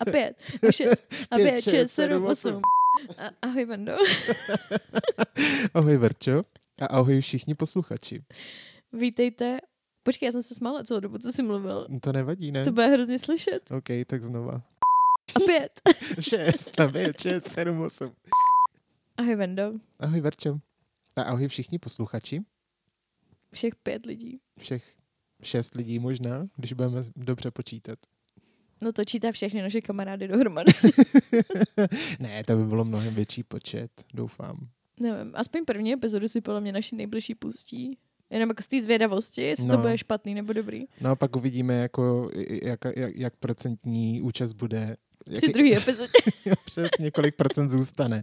a pět, a šest, a pět, šest, sedm, osm. A, ahoj, Vendo. ahoj, Verčo. A ahoj všichni posluchači. Vítejte. Počkej, já jsem se smála celou dobu, co jsi mluvil. To nevadí, ne? To bude hrozně slyšet. OK, tak znova. A pět. šest, a pět, šest, sedm, osm. Ahoj, Vendo. Ahoj, Verčo. A ahoj všichni posluchači. Všech pět lidí. Všech šest lidí možná, když budeme dobře počítat. No to čítá všechny naše kamarády dohromady. ne, to by bylo mnohem větší počet, doufám. Nevím, aspoň první epizodu si podle mě naši nejbližší pustí. Jenom jako z té zvědavosti, jestli no. to bude špatný nebo dobrý. No a pak uvidíme, jako, jak, jak, jak procentní účast bude. Při jak, druhé epizodě. přes několik procent zůstane.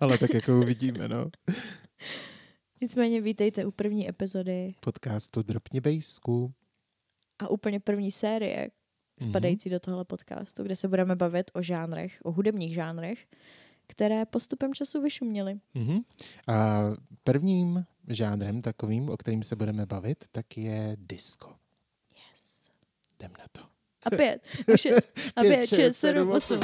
Ale tak jako uvidíme, no. Nicméně vítejte u první epizody. Podcastu Dropně bejsku. A úplně první série, spadající mm-hmm. do tohle podcastu, kde se budeme bavit o žánrech, o hudebních žánrech, které postupem času vyšuměly. Mm-hmm. A prvním žánrem takovým, o kterým se budeme bavit, tak je disco. Yes. Jdem na to. A pět, šest, a pět, pět šest, sedm, osm.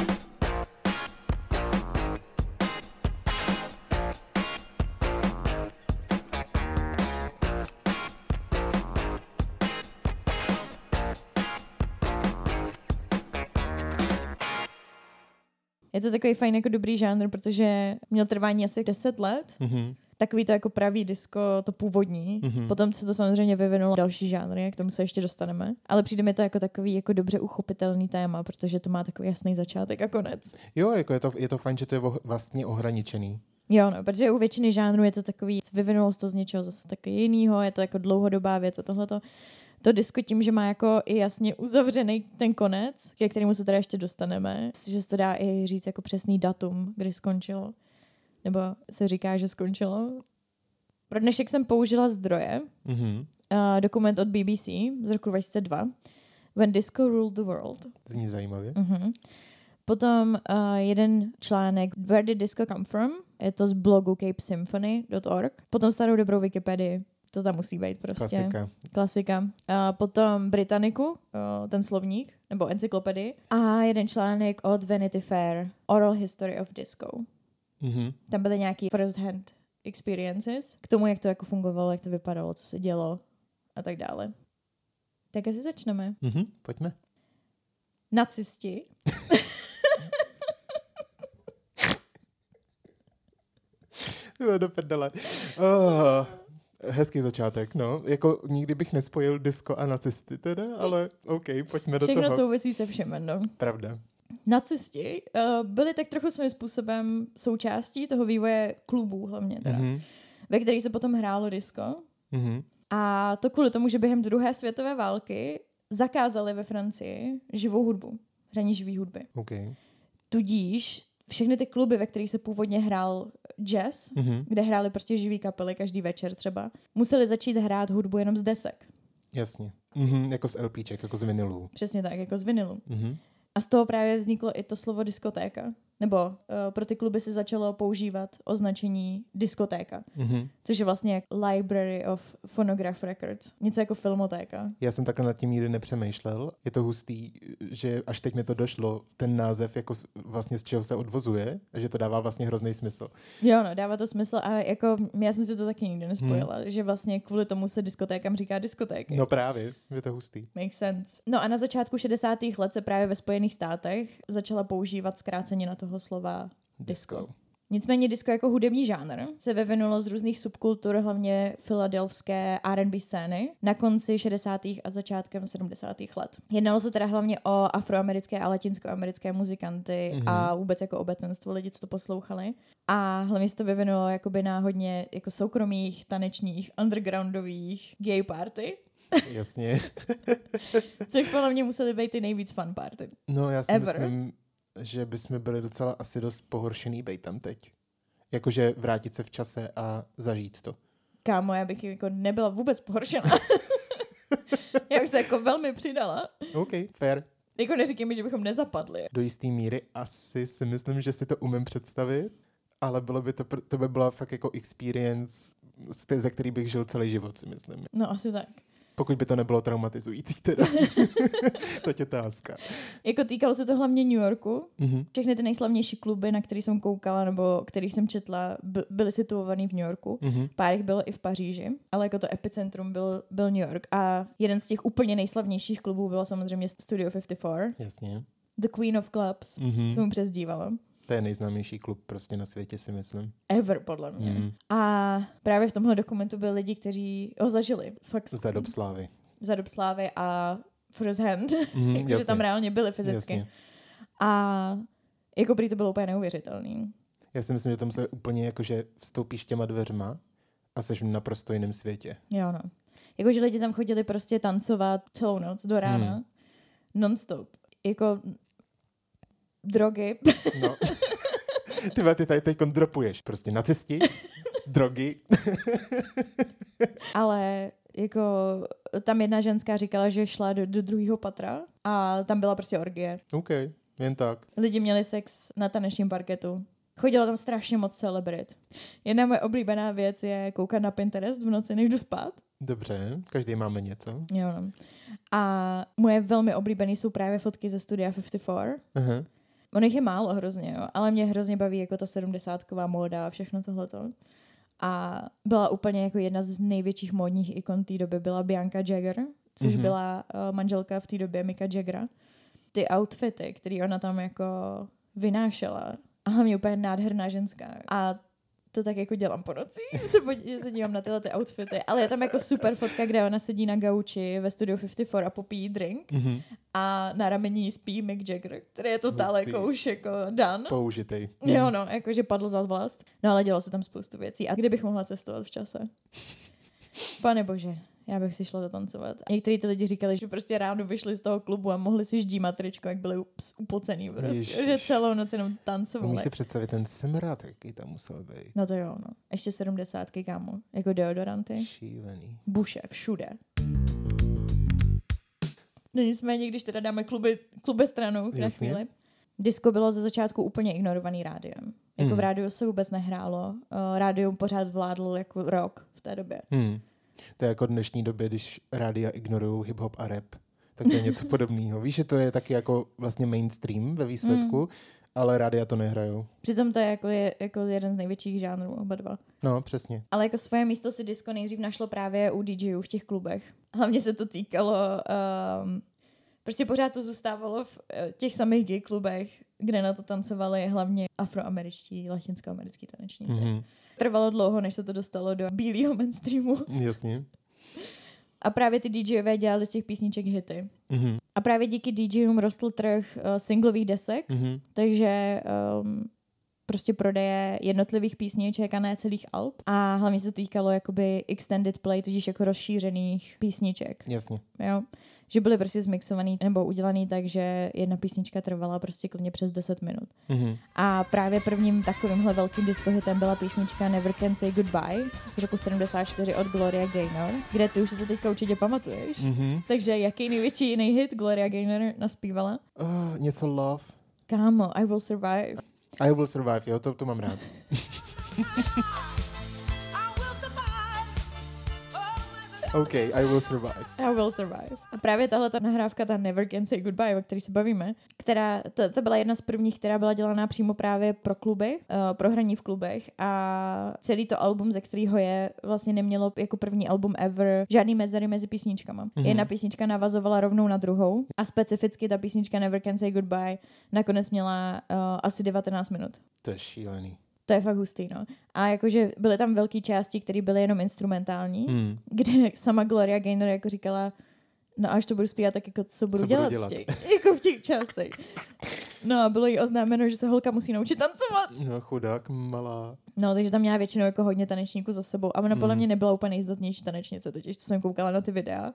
Je to takový fajn jako dobrý žánr, protože měl trvání asi 10 let. Mm-hmm. Takový to jako pravý disco, to původní. Mm-hmm. Potom se to samozřejmě vyvinulo další žánry, k tomu se ještě dostaneme. Ale přijde mi to jako takový jako dobře uchopitelný téma, protože to má takový jasný začátek a konec. Jo, jako je to, je to fajn, že to je vlastně ohraničený. Jo, no, protože u většiny žánrů je to takový, vyvinulo se to z něčeho zase taky jiného, je to jako dlouhodobá věc a tohleto to disko tím, že má jako i jasně uzavřený ten konec, ke kterému se teda ještě dostaneme, že se to dá i říct jako přesný datum, kdy skončilo. Nebo se říká, že skončilo. Pro dnešek jsem použila zdroje. Mm-hmm. Uh, dokument od BBC z roku 2002. When Disco Ruled the World. Zní zajímavě. Mm-hmm. Potom uh, jeden článek Where did disco come from? Je to z blogu capesymphony.org. Potom starou dobrou Wikipedii to tam musí být prostě. Klasika. Klasika. A potom Britanniku, ten slovník, nebo encyklopedii. A jeden článek od Vanity Fair, Oral History of Disco. Mm-hmm. Tam byly nějaký first hand experiences k tomu, jak to jako fungovalo, jak to vypadalo, co se dělo a tak dále. Tak asi začneme. Mm-hmm, pojďme. Nacisti. do prdele. Oh. Hezký začátek, no. Jako nikdy bych nespojil disco a nacisty teda, ale OK, pojďme do Všechno toho. Všechno souvisí se všem, no. Pravda. Nacisti uh, byli tak trochu svým způsobem součástí toho vývoje klubů hlavně teda, mm-hmm. ve kterých se potom hrálo disco. Mm-hmm. A to kvůli tomu, že během druhé světové války zakázali ve Francii živou hudbu, hraní živý hudby. Okay. Tudíž všechny ty kluby, ve kterých se původně hrál jazz, mm-hmm. kde hráli prostě živý kapely každý večer třeba, museli začít hrát hudbu jenom z desek. Jasně. Mm-hmm, jako z LPček, jako z vinilů. Přesně tak, jako z vinilu. Mm-hmm. A z toho právě vzniklo i to slovo diskotéka nebo uh, pro ty kluby se začalo používat označení diskotéka, mm-hmm. což je vlastně jak Library of Phonograph Records, něco jako filmotéka. Já jsem takhle nad tím nikdy nepřemýšlel. Je to hustý, že až teď mi to došlo, ten název jako vlastně z čeho se odvozuje, že to dává vlastně hrozný smysl. Jo, no, dává to smysl a jako já jsem si to taky nikdy nespojila, hmm. že vlastně kvůli tomu se diskotékám říká diskotéky. No právě, je to hustý. Makes sense. No a na začátku 60. let se právě ve Spojených státech začala používat zkráceně na to toho slova disco. disco. Nicméně disco jako hudební žánr se vyvinulo z různých subkultur, hlavně filadelfské R&B scény, na konci 60. a začátkem 70. let. Jednalo se teda hlavně o afroamerické a latinskoamerické muzikanty mm-hmm. a vůbec jako obecenstvo lidí, co to poslouchali. A hlavně se to vyvinulo jakoby na hodně jako soukromých, tanečních, undergroundových gay party. Jasně. Což podle mě museli být ty nejvíc fun party. No já si Ever. myslím, že bychom byli docela asi dost pohoršený být tam teď. Jakože vrátit se v čase a zažít to. Kámo, já bych jako nebyla vůbec pohoršená. já bych se jako velmi přidala. OK, fair. Jako neříkej mi, že bychom nezapadli. Do jisté míry asi si myslím, že si to umím představit, ale bylo by to, to by byla fakt jako experience, ze který bych žil celý život, si myslím. No asi tak. Pokud by to nebylo traumatizující teda. to je otázka. Jako týkalo se to hlavně New Yorku. Mhm. Všechny ty nejslavnější kluby, na který jsem koukala nebo který jsem četla, by- byly situovaný v New Yorku. Mhm. Pár jich bylo i v Paříži, ale jako to epicentrum byl, byl New York. A jeden z těch úplně nejslavnějších klubů bylo samozřejmě Studio 54, Jasně. The Queen of Clubs, Mhm. se mu přezdívalo. To je nejznámější klub prostě na světě, si myslím. Ever, podle mě. Mhm. A právě v tomhle dokumentu byli lidi, kteří ho zažili. Fakt Za dob slávy. za dob slávy a first hand. Jakože jasně. tam reálně byli fyzicky. Jasně. A jako prý to bylo úplně neuvěřitelný. Já si myslím, že tam se úplně jako, že vstoupíš těma dveřma a jsi v naprosto jiném světě. Jo, no. Jakože lidi tam chodili prostě tancovat celou noc do rána. Hmm. Non-stop. Jako drogy. No. ty, ty tady teď dropuješ. Prostě nacisti, drogy. Ale jako tam jedna ženská říkala, že šla do, do druhého patra a tam byla prostě orgie. OK, jen tak. Lidi měli sex na tanečním parketu. Chodilo tam strašně moc celebrit. Jedna moje oblíbená věc je koukat na Pinterest v noci, než jdu spát. Dobře, každý máme něco. Jo, no. A moje velmi oblíbené jsou právě fotky ze Studia 54. Aha. Ono jich je málo hrozně, jo, ale mě hrozně baví jako ta sedmdesátková móda a všechno tohleto. A byla úplně jako jedna z největších módních ikon té doby byla Bianca Jagger, což Mhm. byla uh, manželka v té době Mika Jaggera. Ty outfity, které ona tam jako vynášela, a hlavně úplně nádherná ženská. A to tak jako dělám po noci, se podí- že se dívám na tyhle ty outfity. Ale je tam jako super fotka, kde ona sedí na gauči ve Studio 54 a popíjí drink Mhm. a na rameni jí spí Mick Jagger, který je totál jako už jako dan. Použitej. Jo, no, jakože padl za vlast. No ale dělo se tam spoustu věcí. A kdybych mohla cestovat v čase? Pane bože, já bych si šla zatancovat. A některý ty lidi říkali, že prostě ráno vyšli z toho klubu a mohli si ždímat tričko, jak byli ups- upocený prostě. Ježiš. Že celou noc jenom tancovali. Umíš si představit ten semrát, jaký tam musel být. No to jo, no. Ještě sedmdesátky, kámo. Jako deodoranty. Šílený. Buše, všude. No nicméně, když teda dáme kluby, kluby stranou na chvíli. Disco bylo ze začátku úplně ignorovaný rádiem. Jako Hmm. v rádiu se vůbec nehrálo. Uh, rádium pořád vládl jako rok v té době. Hmm. To je jako dnešní době, když rádia ignorují hip-hop a rap. Tak to je něco podobného. Víš, že to je taky jako vlastně mainstream ve výsledku, Hmm. ale rádia to nehrajou. Přitom to je jako, je jako jeden z největších žánrů, oba dva. No, přesně. Ale jako svoje místo si disco nejdřív našlo právě u DJů v těch klubech. Hlavně se to týkalo, um, prostě pořád to zůstávalo v eh, těch samých gay klubech, kde na to tancovali hlavně afroameričtí, latinskoamerický tanečníci. Mm-hmm. Trvalo dlouho, než se to dostalo do bílého mainstreamu. Jasně. A právě ty DJové dělali z těch písniček hity. Mhm. A právě díky DJům rostl trh uh, singlových desek, Mhm. takže um, prostě prodeje jednotlivých písniček a ne celých alb. A hlavně se to týkalo jakoby extended play, tudíž jako rozšířených písniček. Jasně. Jo? Že byly prostě zmixovaný nebo udělaný tak, že jedna písnička trvala prostě klidně přes 10 minut. Mhm. A právě prvním takovýmhle velkým diskohitem byla písnička Never Can Say Goodbye z roku 74 od Gloria Gaynor, kde ty už si to teďka určitě pamatuješ. Mhm. Takže jaký největší jiný hit Gloria Gaynor naspívala? Oh, něco love. Kámo, I Will Survive. I will survive, jo, to, to mám OK, I will survive. I will survive. A právě tahle ta nahrávka, ta Never Can Say Goodbye, o které se bavíme, která, to, to byla jedna z prvních, která byla dělaná přímo právě pro kluby, uh, pro hraní v klubech a celý to album, ze kterého je, vlastně nemělo jako první album ever žádný mezery mezi písničkama. Mhm. Mm-hmm. Jedna písnička navazovala rovnou na druhou a specificky ta písnička Never Can Say Goodbye nakonec měla uh, asi 19 minut. To je šílený. To je fakt hustý, no. A jakože byly tam velké části, které byly jenom instrumentální, Hmm. kde sama Gloria Gaynor jako říkala, no až to budu zpívat, tak jako co budu Co budu dělat, dělat? V těch, jako v těch částech. No a bylo jí oznámeno, že se holka musí naučit tancovat. No, chudák, malá. No, takže tam měla většinou jako hodně tanečníků za sebou. A ona podle Mm. mě nebyla úplně nejzdatnější tanečnice, totiž co jsem koukala na ty videa.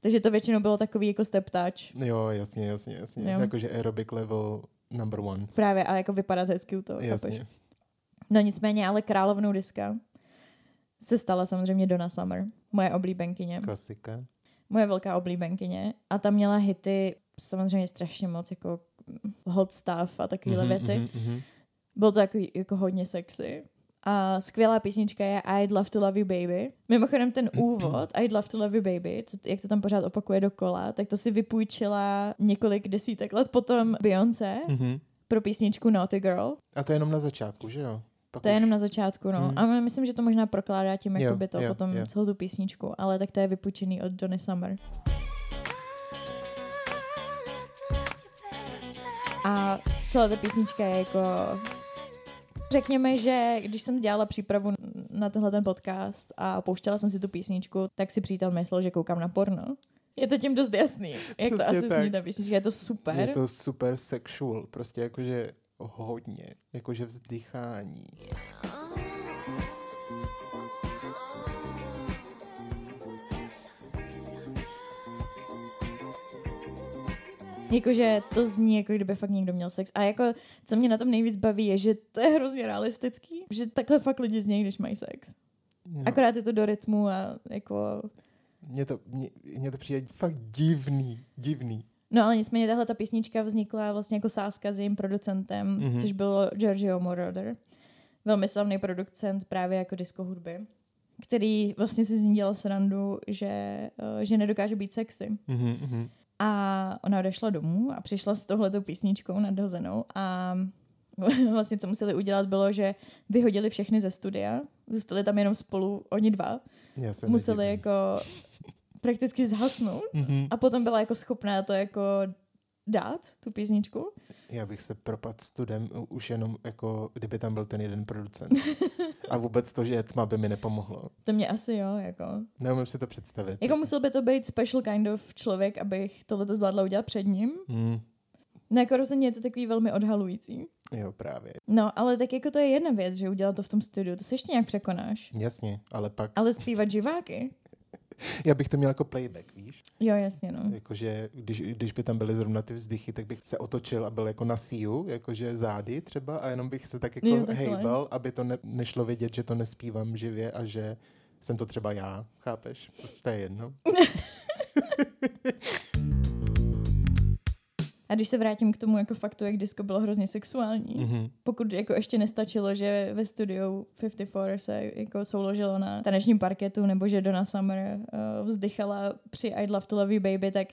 Takže to většinou bylo takový jako step touch. Jo, jasně, jasně, jasně. Jo. Jakože aerobic level number one. Právě a jako vypadat hezky u toho. Jasně. No nicméně, ale královnou diska se stala samozřejmě Donna Summer, moje oblíbenkyně. Klasika. moje velká oblíbenkyně a ta měla hity samozřejmě strašně moc jako hot stuff a takovéhle Mhm, věci. mhm, mhm. Bylo to jako, jako hodně sexy A skvělá písnička je I'd Love to Love You Baby. Mimochodem ten úvod I'd Love to Love You Baby, co, jak to tam pořád opakuje dokola, tak to si vypůjčila několik desítek let potom Beyoncé Mhm. pro písničku Naughty Girl. A to je jenom na začátku, že jo? Pak To je už- jenom na začátku, no. Mhm. A myslím, že to možná prokládá tím, Jo, jako by to jo, potom jo. celou tu písničku, ale tak to je vypůjčený od Donny Summer. A celá ta písnička je jako... Řekněme, že když jsem dělala přípravu na tenhle ten podcast a pouštěla jsem si tu písničku, tak si přítel myslel, že koukám na porno. Je to tím dost jasný, jak to Přesně asi tak. zní ta písnička, je to super. Je to super sexual, prostě jakože hodně, jakože vzdychání. Jakože to zní, jako kdyby fakt někdo měl sex. A jako, co mě na tom nejvíc baví, je, že to je hrozně realistický. Že takhle fakt lidi znějí, když mají sex. No, Akorát je to do rytmu a jako... mně, to, mně, mně to přijde fakt divný, divný. No ale nicméně tahle ta písnička vznikla vlastně jako sáska s jejím producentem, Mhm. mm-hmm. což byl Giorgio Moroder. Velmi slavný producent právě jako disco hudby který vlastně si z ní dělal srandu, že, eh, že nedokáže být sexy. Mhm, mhm. A ona odešla domů a přišla s tohletou písničkou nadhozenou a vlastně co museli udělat bylo, že vyhodili všechny ze studia, zůstali tam jenom spolu oni dva, Já se museli nedivím. jako prakticky zhasnout Mhm. a potom byla jako schopná to jako dát, tu písničku. Já bych se propadl studem už jenom jako, kdyby tam byl ten jeden producent. A vůbec to, že je tma, by mi nepomohlo. To mě asi jo, jako. Neumím si to představit. Jako musel by to být special kind of člověk, abych tohle zvládla udělat před ním. Hmm, No jako rozhodně je to takový velmi odhalující. jo, právě. No, ale tak jako to je jedna věc, že udělat to v tom studiu, to se ještě nějak překonáš. Jasně, ale pak, Ale zpívat živáky? Já bych to měl jako playback, víš? Jo, jasně, no. Jakože, když, když by tam byly zrovna ty vzdychy, tak bych se otočil a byl jako na síu, jakože zády třeba a jenom bych se tak jako Jo, hejbal, aby to ne, nešlo vidět, že to nespívám živě a že jsem to třeba já, chápeš? Prostě to je jedno. A když se vrátím k tomu jako faktu, jak disco bylo hrozně sexuální, Mhm. pokud jako ještě nestačilo, že ve studiu 54 se jako souložilo na tanečním parketu, nebo že Donna Summer uh, vzdychala při I'd Love to Love You Baby, tak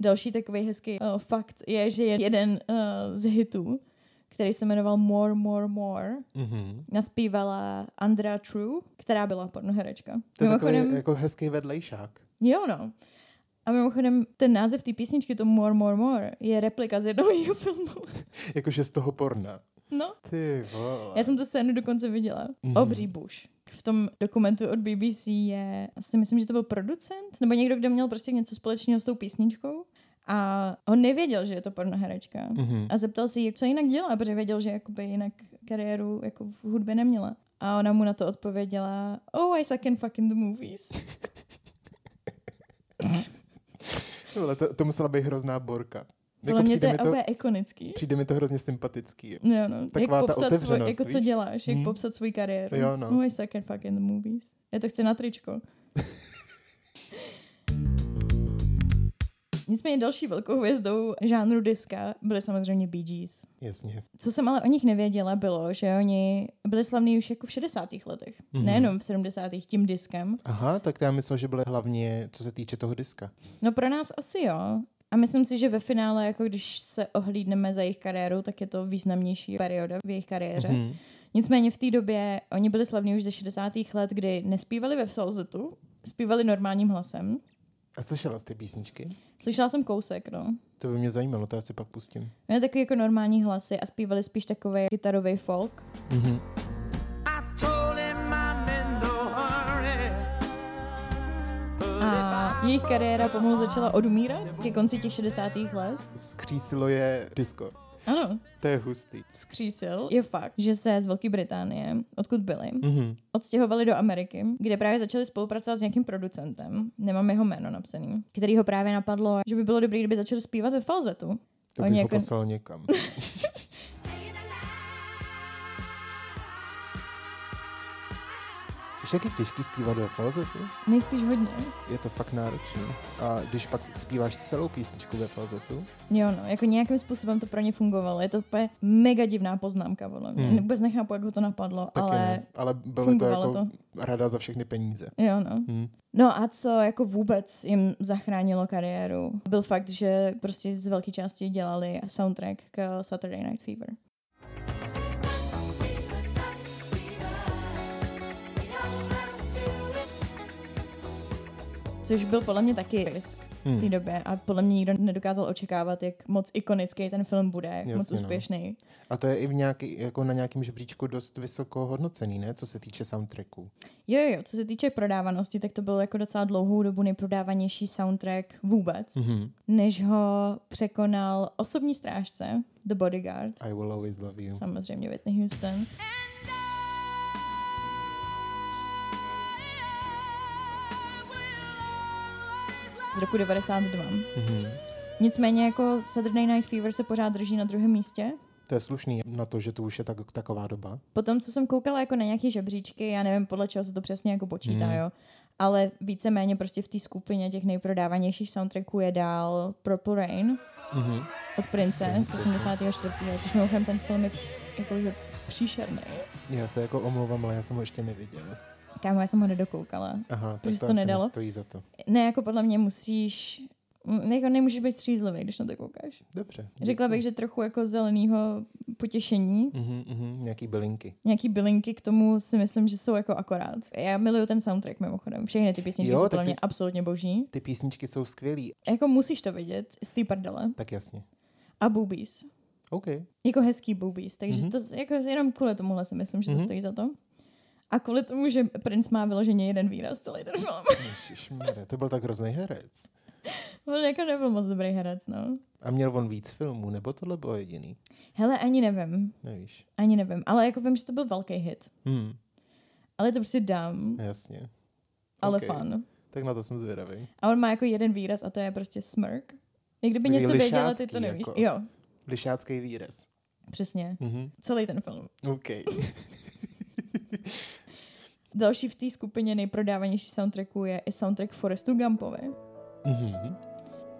další takový hezký uh, fakt je, že je jeden uh, z hitů, který se jmenoval More, More, More, Mhm. naspívala Andrea True, která byla pornoherečka. To je takový jako hezký vedlejšák. Jo, no. A mimochodem, ten název té písničky, to More, More, More, je replika z jednoho jejího filmu. Jakože z toho porna. No, Ty vole. já jsem tu scénu dokonce viděla. Mhm. Obří bush. V tom dokumentu od BBC je, asi myslím, že to byl producent, nebo někdo, kdo měl prostě něco společného s tou písničkou. A on nevěděl, že je to pornoherečka. Mhm. A zeptal si, jak co jinak dělá, protože věděl, že jakoby jinak kariéru jako v hudbě neměla. A ona mu na to odpověděla, oh, I suck in the movies. Vole, to, to musela být hrozná borka. Podle mě to Jako je mi to, ikonický. přijde mi to hrozně sympatický. Jo, no. Taková jak ta otevřenost, jako co děláš, jak Hmm. popsat svůj kariéru. Jo, no. I suck and fuck in the movies. Já to chci na tričko. Nicméně další velkou hvězdou žánru diska byly samozřejmě Bee Gees. Jasně. Co jsem ale o nich nevěděla, bylo, že oni byli slavní už jako v 60. letech. Mhm. Nejenom v 70. tím diskem. Aha, tak já myslel, že byly hlavně, co se týče toho diska. No pro nás asi jo. A myslím si, že ve finále, jako když se ohlídneme za jejich kariérou, tak je to významnější perioda v jejich kariéře. Mhm. Nicméně v té době oni byli slavní už ze 60. let, kdy nespívali ve falzetu, zpívali normálním hlasem. A slyšela jsi ty písničky? Slyšela jsem kousek, no. To by mě zajímalo, to já si pak pustím. Měli takový jako normální hlasy a zpívali spíš takový gitarový folk. Hurry. A jejich kariéra pomalu začala odumírat ke konci těch 60. let. Skřísilo je disco. Ano, To je hustý. vzkřísil je fakt, že se z Velké Británie, odkud byli, Mhm. odstěhovali do Ameriky, kde právě začali spolupracovat s nějakým producentem, nemám jeho jméno napsaný, který ho právě napadlo, že by bylo dobré, kdyby začali zpívat ve falzetu. To Oni bych ho jako- poslal někam. Víš, jak je těžký zpívat ve falzetu? Nejspíš hodně. Je to fakt náročný. A když pak zpíváš celou písničku ve falzetu, Jo, no, jako nějakým způsobem to pro ně fungovalo. Je to úplně mega divná poznámka, podle mě. Hmm. Hmm. Vůbec nechápu, jak ho to napadlo, taky ale ne. Ale bylo to jako to. rada za všechny peníze. jo, no. Hm. No a co jako vůbec jim zachránilo kariéru, byl fakt, že prostě z velké části dělali soundtrack k Saturday Night Fever. Což byl podle mě taky risk v té době a podle mě nikdo nedokázal očekávat, jak moc ikonický ten film bude, jak moc Jasně, no. úspěšný. A to je i v nějaký, jako na nějakém žebříčku dost vysoko hodnocený, ne? Co se týče soundtracku. Jo, jo, jo, co se týče prodávanosti, tak to byl jako docela dlouhou dobu nejprodávanější soundtrack vůbec, Mhm. než ho překonal osobní strážce The Bodyguard, I will always love you. samozřejmě Whitney Houston. Z roku 92. Mhm. Nicméně jako Saturday Night Fever se pořád drží na druhém místě. To je slušný na to, že to už je tak, taková doba. Potom, co jsem koukala jako na nějaký žebříčky, já nevím podle čeho se to přesně jako počítá, Hmm. jo. Ale víceméně prostě v té skupině těch nejprodávanějších soundtracků je dál Purple Rain Mhm. od Prince z 84. Což mimochodem ten film je jakože příšerný. Já se jako omlouvám, ale já jsem ho ještě neviděl. Kámo, já jsem ho nedokoukala. Aha, tak Protože to, to nedalo? nestojí za to. Ne, jako podle mě musíš... Jako nemůžeš být střízlivý, když na to koukáš. Dobře. Řekla děkuji. bych, že trochu jako zeleného potěšení. Mhm, mhm, nějaký bylinky. Nějaký bylinky k tomu si myslím, že jsou jako akorát. Já miluju ten soundtrack mimochodem. Všechny ty písničky Jo, jsou podle ty- mě absolutně boží. Ty písničky jsou skvělý. Jako musíš to vidět z té prdele. Tak jasně. A boobies. OK. Jako hezký boobies. Takže Mhm. to jako jenom kvůli tomuhle si myslím, že to Mhm. stojí za to. A kvůli tomu, že Prince má vyloženě jeden výraz celý ten film. Ježišmarja, to byl tak hrozný herec. On jako nebyl moc dobrý herec, no. A měl on víc filmů, nebo tohle bylo jediný? Hele, ani nevím. Nevíš. Ani nevím. Ale jako vím, že to byl velký hit. Hmm, Ale to prostě dumb, jasně. ale Ok, fun. Tak na to jsem zvědavý. A on má jako jeden výraz a to je prostě smirk. Jak kdyby něco věděla, ty to nevíš. jako. Jo, Lišácký výraz. přesně. Mhm. Celý ten film. OK. Další v té skupině nejprodávanější soundtracku je i soundtrack Forestu Gumpovi. Mhm.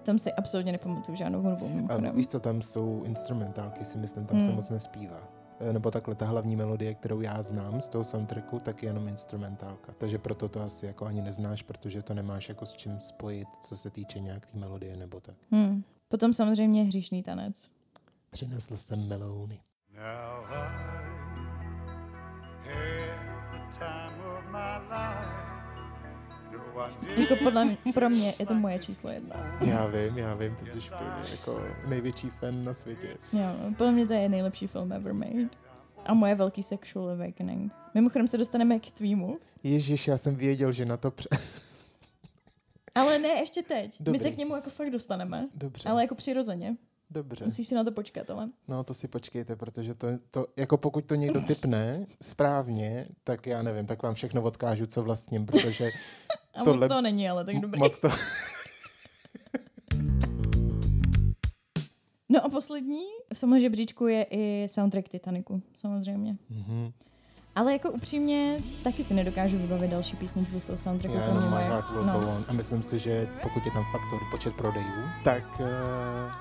Tam si absolutně nepamatuju žádnou hudbu. A mimochodem. víš co, tam jsou instrumentálky, si myslím, tam se Hmm. moc nespívá. E, Nebo takhle ta hlavní melodie, kterou já znám z toho soundtracku, tak je jenom instrumentálka. Takže proto to asi jako ani neznáš, protože to nemáš jako s čím spojit, co se týče nějak té melodie nebo tak. Hmm. Potom samozřejmě hříšný tanec. Přinesl jsem melouny. Now I had the time Jako podle mě, pro mě je to moje číslo jedna. Já vím, já vím, ty jsi úplně jako největší fan na světě. Jo, podle mě to je nejlepší film ever made. A moje velký sexual awakening. Mimochodem se dostaneme k tvýmu. Ježíš, já jsem věděl, že na to pře... Ale ne, ještě teď. Dobrý. My se k němu jako fakt dostaneme. Dobře, Ale jako přirozeně. Dobře. Musíš si na to počkat, ale. No to si počkejte, protože to, to, jako pokud to někdo typne správně, tak já nevím, tak vám všechno odkážu, co vlastním, protože A Tohle- moc to není, ale tak dobrý. moc to... No a poslední v tomhle žebříčku je i soundtrack Titaniku, samozřejmě. Mhm. Ale jako upřímně taky si nedokážu vybavit další písničku z toho soundtracku. Já jenom My Heart Will no. Go On. A myslím si, že pokud je tam faktor počet prodejů, tak uh,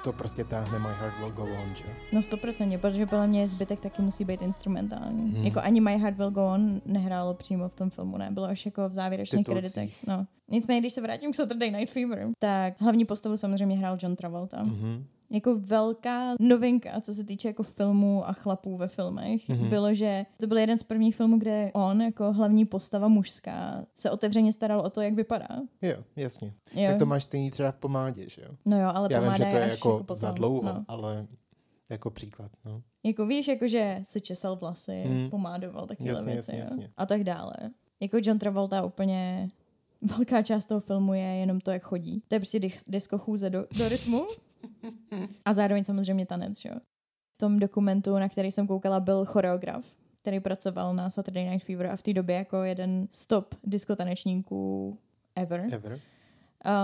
to prostě táhne My Heart Will Go On, že? No stoprocentně, protože podle mě zbytek taky musí být instrumentální. Hmm. Jako ani My Heart Will Go On nehrálo přímo v tom filmu, ne? Bylo až jako v závěrečných Titulcích. kreditech. No. Nicméně, když se vrátím k Saturday Night Fever, tak hlavní postavu samozřejmě hrál John Travolta. Mhm. Jako velká novinka, co se týče jako filmů a chlapů ve filmech, Mhm. bylo, že to byl jeden z prvních filmů, kde on jako hlavní postava mužská se otevřeně staral o to, jak vypadá. Jo, jasně. Jo. Tak to máš stejný třeba v pomádě, že jo? No jo, ale Já vím, že to je až jako potom. za dlouho, No. ale jako příklad, no. Jako víš, jako že si česal vlasy, hmm. pomádoval takové Jasně, věci jasně, jasně. a tak dále. Jako John Travolta úplně velká část toho filmu je jenom to, jak chodí. To je prostě dis- disco chůze do, do rytmu a zároveň samozřejmě tanec, jo. V tom dokumentu, na který jsem koukala, byl choreograf, který pracoval na Saturday Night Fever a v té době jako jeden z top diskotanečníků ever. Ever.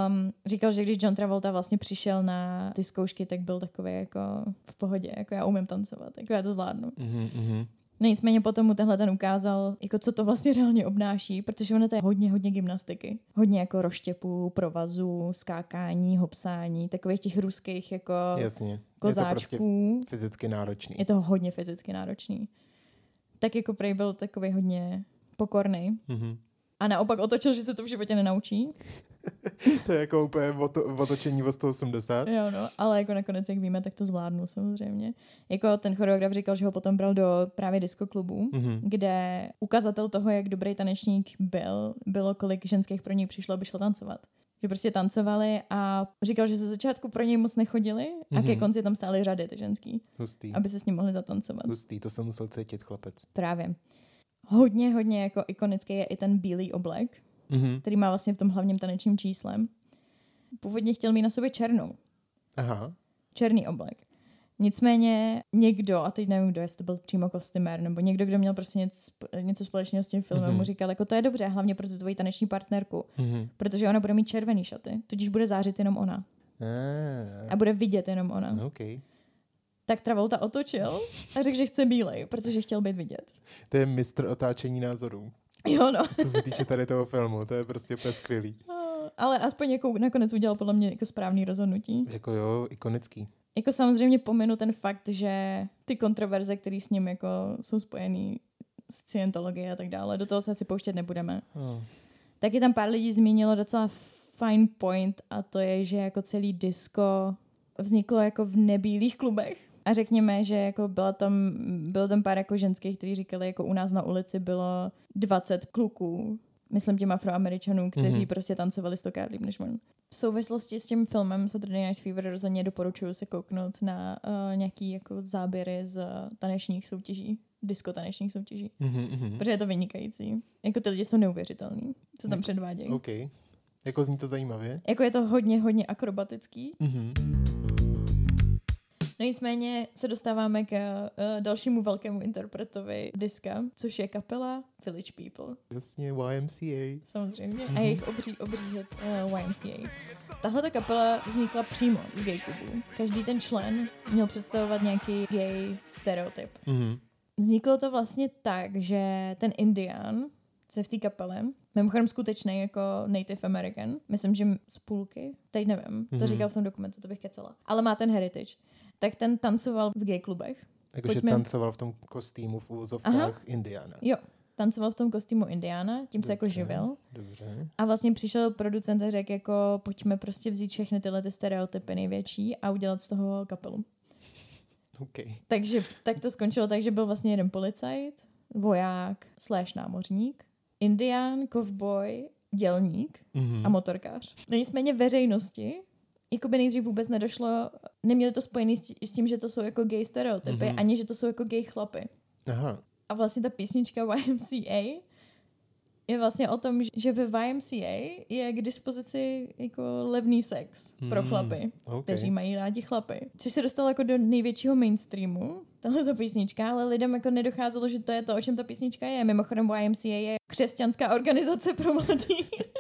Um, říkal, že když John Travolta vlastně přišel na ty zkoušky, tak byl takový jako v pohodě, jako já umím tancovat, jako já to zvládnu. Mhm, mhm. No nicméně potom mu tenhle ten ukázal, jako co to vlastně reálně obnáší, protože ono to je hodně, hodně gymnastiky. Hodně jako roštěpů, provazů, skákání, hopsání, takových těch ruských jako Jasně. Je to prostě kozáčků. fyzicky náročný. Je to hodně fyzicky náročný. Tak jako prej byl takový hodně pokorný. Mhm. A naopak otočil, že se to v životě nenaučí. To je jako úplně oto, otočení o 180. Jo, no, ale jako nakonec, jak víme, tak to zvládnu samozřejmě. Jako ten choreograf říkal, že ho potom bral do právě disco klubu, Mhm. kde ukazatel toho, jak dobrý tanečník byl, bylo, kolik ženských pro něj přišlo, aby šlo tancovat. Že prostě tancovali a říkal, že ze začátku pro něj moc nechodili a ke Mhm. konci tam stály řady ty ženský, Hustý. aby se s ním mohli zatancovat. Hustý, to jsem musel cítit, chlapec. Právě. Hodně, hodně jako ikonický je i ten bílý oblek, Mhm. který má vlastně v tom hlavním tanečním číslem. Původně chtěl mít na sobě černou, Aha. černý oblek. Nicméně někdo, a teď nevím kdo, jestli to byl přímo kostymér, nebo někdo, kdo měl prostě něco, něco společného s tím filmem, Mhm. mu říkal, jako to je dobře, hlavně pro tu tvoji taneční partnerku, Mhm. protože ona bude mít červený šaty, tudíž bude zářit jenom ona Ah, a bude vidět jenom ona. OK. Tak Travolta otočil a řekl, že chce bílej, protože chtěl být vidět. To je mistr otáčení názorů. Jo, no. Co se týče tady toho filmu, to je prostě úplně skvělý. Ale aspoň jako nakonec udělal podle mě jako správný rozhodnutí. Jako jo, ikonický. Jako samozřejmě pominu ten fakt, že ty kontroverze, které s ním jako jsou spojený s scientologií a tak dále, do toho se asi pouštět nebudeme. Oh. Taky tam pár lidí zmínilo docela fine point a to je, že jako celý disco vzniklo jako v nebílých klubech. A řekněme, že jako byla tam, bylo tam pár jako ženských, kteří říkali, jako u nás na ulici bylo 20 kluků, myslím těm afroameričanů, kteří Mhm. prostě tancovali stokrát líp než on. V souvislosti s tím filmem Saturday Night Fever rozhodně doporučuji se kouknout na uh, nějaký jako záběry z tanečních soutěží, disco tanečních soutěží, Mhm, mhm. protože je to vynikající. Jako ty lidi jsou neuvěřitelní, co tam předvádějí. OK. Jako zní to zajímavě. Jako je to hodně, hodně akrobatický. Mhm. No nicméně se dostáváme k uh, dalšímu velkému interpretovi diska, což je kapela Village People, Jasně, YMCA. samozřejmě, a jejich obří, obří hit uh, YMCA. Tahle ta kapela vznikla přímo z gay klubu. Každý ten člen měl představovat nějaký gay stereotyp. Mhm. Vzniklo to vlastně tak, že ten Indian, co je v té kapele, mimochodem skutečný jako Native American, myslím, že z půlky, teď nevím, to Mhm. říkal v tom dokumentu, to bych kecela, ale má ten heritage, tak ten tancoval v gay klubech. Jakože Pojďme- tancoval v tom kostýmu v úvozovkách Indiana. Jo, tancoval v tom kostýmu Indiana, tím se jako Dobře. živil. Dobře. A vlastně přišel producent a řekl jako pojďme prostě vzít všechny tyhle ty stereotypy největší a udělat z toho kapelu. OK. Takže tak to skončilo tak, že byl vlastně jeden policajt, voják, slash námořník, indián, kovboj, dělník Mhm. a motorkář. Nicméně veřejnosti jakoby nejdřív vůbec nedošlo, neměli to spojený s tí- s tím, že to jsou jako gay stereotypy, Mhm. ani že to jsou jako gay chlapy. Aha. A vlastně ta písnička YMCA je vlastně o tom, že ve YMCA je k dispozici jako levný sex pro Mm, chlapy, OK. kteří mají rádi chlapy. Což se dostalo jako do největšího mainstreamu, tahle ta písnička, ale lidem jako nedocházelo, že to je to, o čem ta písnička je. Mimochodem YMCA je křesťanská organizace pro mladý.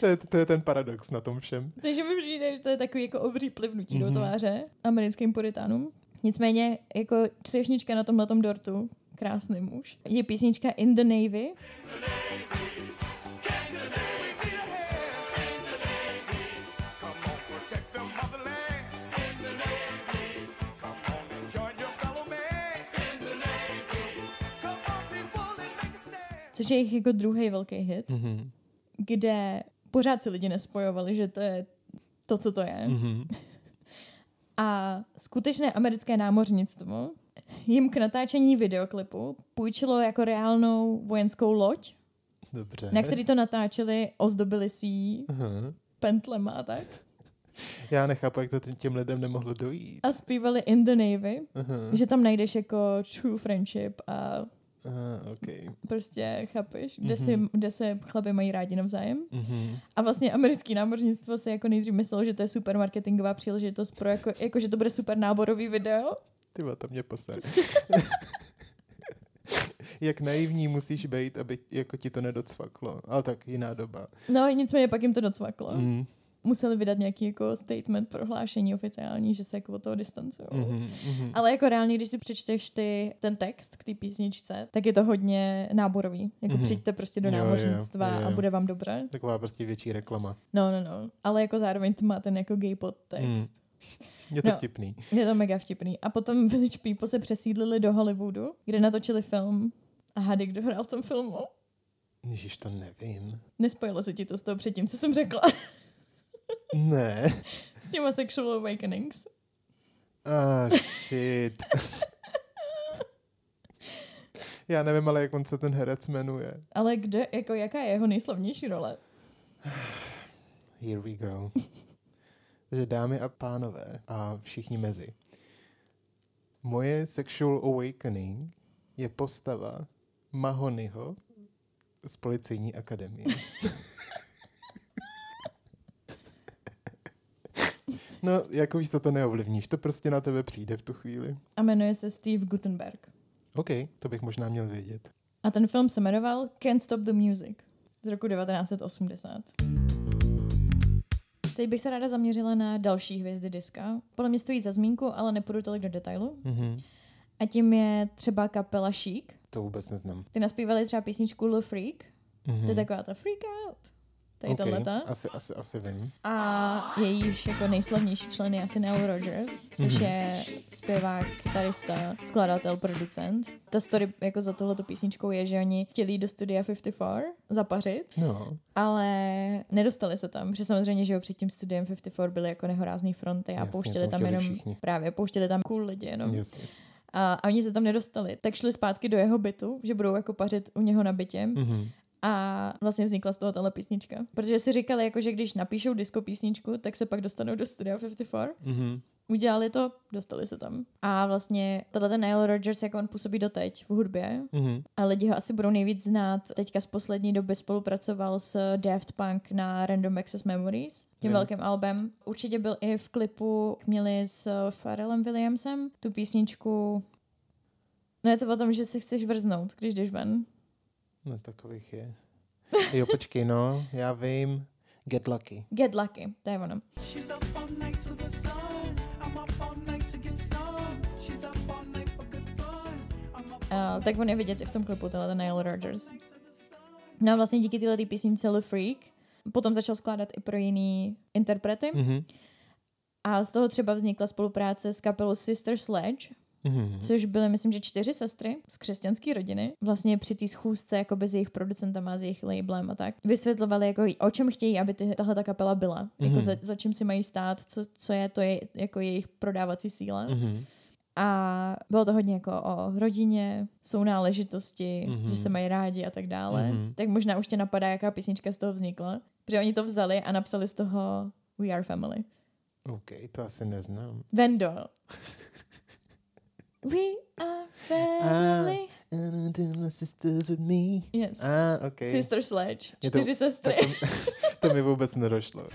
To je, to je ten paradox na tom všem. Takže mi přijde, že to je takový jako obří plivnutí mm-hmm. Mhm. do tváře americkým puritánům. Nicméně jako třešnička na tomhle dortu, krásný muž, je písnička In the Navy. In the Navy. Což je jejich jako druhý velký hit, Mhm. Kde pořád si lidi nespojovali, že to je to, co to je. Mhm. A skutečné americké námořnictvo jim k natáčení videoklipu půjčilo jako reálnou vojenskou loď, Dobře. na který to natáčeli, ozdobili si ji Aha. pentlema a tak. Já nechápu, jak to těm lidem nemohlo dojít. A zpívali In the Navy, Aha. že tam najdeš jako true friendship a Aha, OK. prostě, chápeš, kde, si, Mhm. kde se chlapi mají rádi navzájem. Mhm. A vlastně americký námořnictvo si jako nejdřív myslelo, že to je super marketingová příležitost pro jako, jako že to bude super náborový video. Ty to mě poser. Jak naivní musíš být, aby jako ti to nedocvaklo. Ale tak jiná doba. No nicméně pak jim to docvaklo. Mm. Museli vydat nějaký jako statement, prohlášení oficiální, že se jako od toho distancují. Mhm, mhm. Ale jako reálně, když si přečteš ty, ten text k té písničce, tak je to hodně náborový. Jako Mhm. přijďte prostě do Jo, jo, námořnictva jo, jo. a bude vám dobře. Taková prostě větší reklama. No, no, no. Ale jako zároveň to má ten jako gay podtext. Je to No. vtipný. Je to mega vtipný. A potom Village People se přesídlili do Hollywoodu, kde natočili film. A hady, kdo hrál v tom filmu? Ježíš, to nevím. Nespojilo se ti to z toho předtím, co jsem řekla. Ne. S těma Sexual Awakenings. Ah, shit. Já nevím, ale jak on se ten herec jmenuje. Ale kde, jako jaká je jeho nejslavnější role? Here we go. Takže dámy a pánové a všichni mezi. Moje sexual awakening je postava Mahonyho z policejní akademie. No, jako víš, co to neovlivníš, to prostě na tebe přijde v tu chvíli. A jmenuje se Steve Gutenberg. OK, to bych možná měl vědět. A ten film se jmenoval Can't Stop the Music z roku 1980. Teď bych se ráda zaměřila na další hvězdy diska. Podle mě stojí za zmínku, ale nepůjdu tolik do detailu. Mhm. A tím je třeba kapela Chic. To vůbec neznám. Ty naspívali třeba písničku Lil Freak. Mhm. To je taková ta Freak Out. Tady OK, okay. tato. asi, asi, asi vím. A jejíž jako nejslavnější člen je asi Nile Rodgers, což Mhm. je zpěvák, kytarista, skladatel, producent. Ta story jako za tohleto písničkou je, že oni chtěli do studia 54 zapařit, No, ale nedostali se tam, protože samozřejmě, že jo, před tím studiem 54 byly jako nehorázný fronty a Jasně, pouštěli tam jenom, všichni. právě pouštěli tam cool lidi jenom. jasně. A, a oni se tam nedostali. Tak šli zpátky do jeho bytu, že budou jako pařit u něho na bytě. Mhm. A vlastně vznikla z toho tahle písnička. Protože si říkali, jako, že když napíšou disco písničku, tak se pak dostanou do Studio 54. Mhm. Udělali to, dostali se tam. A vlastně tenhle ten Nile Rodgers, jak on působí doteď v hudbě, Mhm. a lidi ho asi budou nejvíc znát. Teďka z poslední doby spolupracoval s Daft Punk na Random Access Memories, tím Jo. velkým albem. Určitě byl i v klipu, měli s Pharrellem Williamsem tu písničku No je to o tom, že se chceš vrznout, když jdeš ven. No takových je. Jo, počkej, no, já vím. Get Lucky. Get lucky, to je ono. She's up all night to the sun. I'm up all night to get some. She's up all night for good fun. I'm up Uh, tak on je vidět i v tom klipu, tenhle ten Nile Rodgers. No a vlastně díky téhle písničce Le Freak potom začal skládat i pro jiný interprety. Mhm. A z toho třeba vznikla spolupráce s kapelou Sister Sledge, Mhm. což byly, myslím, že čtyři sestry z křesťanské rodiny. Vlastně při té schůzce jako s jejich producentama, s jejich labelem a tak. Vysvětlovali, jako, o čem chtějí, aby ty, tahle ta kapela byla. Mm-hmm. Jako za, za, čím si mají stát, co, co je to je jako jejich prodávací síla. Mhm. A bylo to hodně jako o rodině, sounáležitosti, Mhm. mm-hmm. že se mají rádi a tak dále. Mhm. Tak možná už tě napadá, jaká písnička z toho vznikla. Protože oni to vzali a napsali z toho We Are Family. OK, to asi neznám. Vendor. We are family. And my sisters with me. Yes. Ah, OK. Sister Sledge. Je to- Čtyři sestry. To, to mi vůbec nedošlo.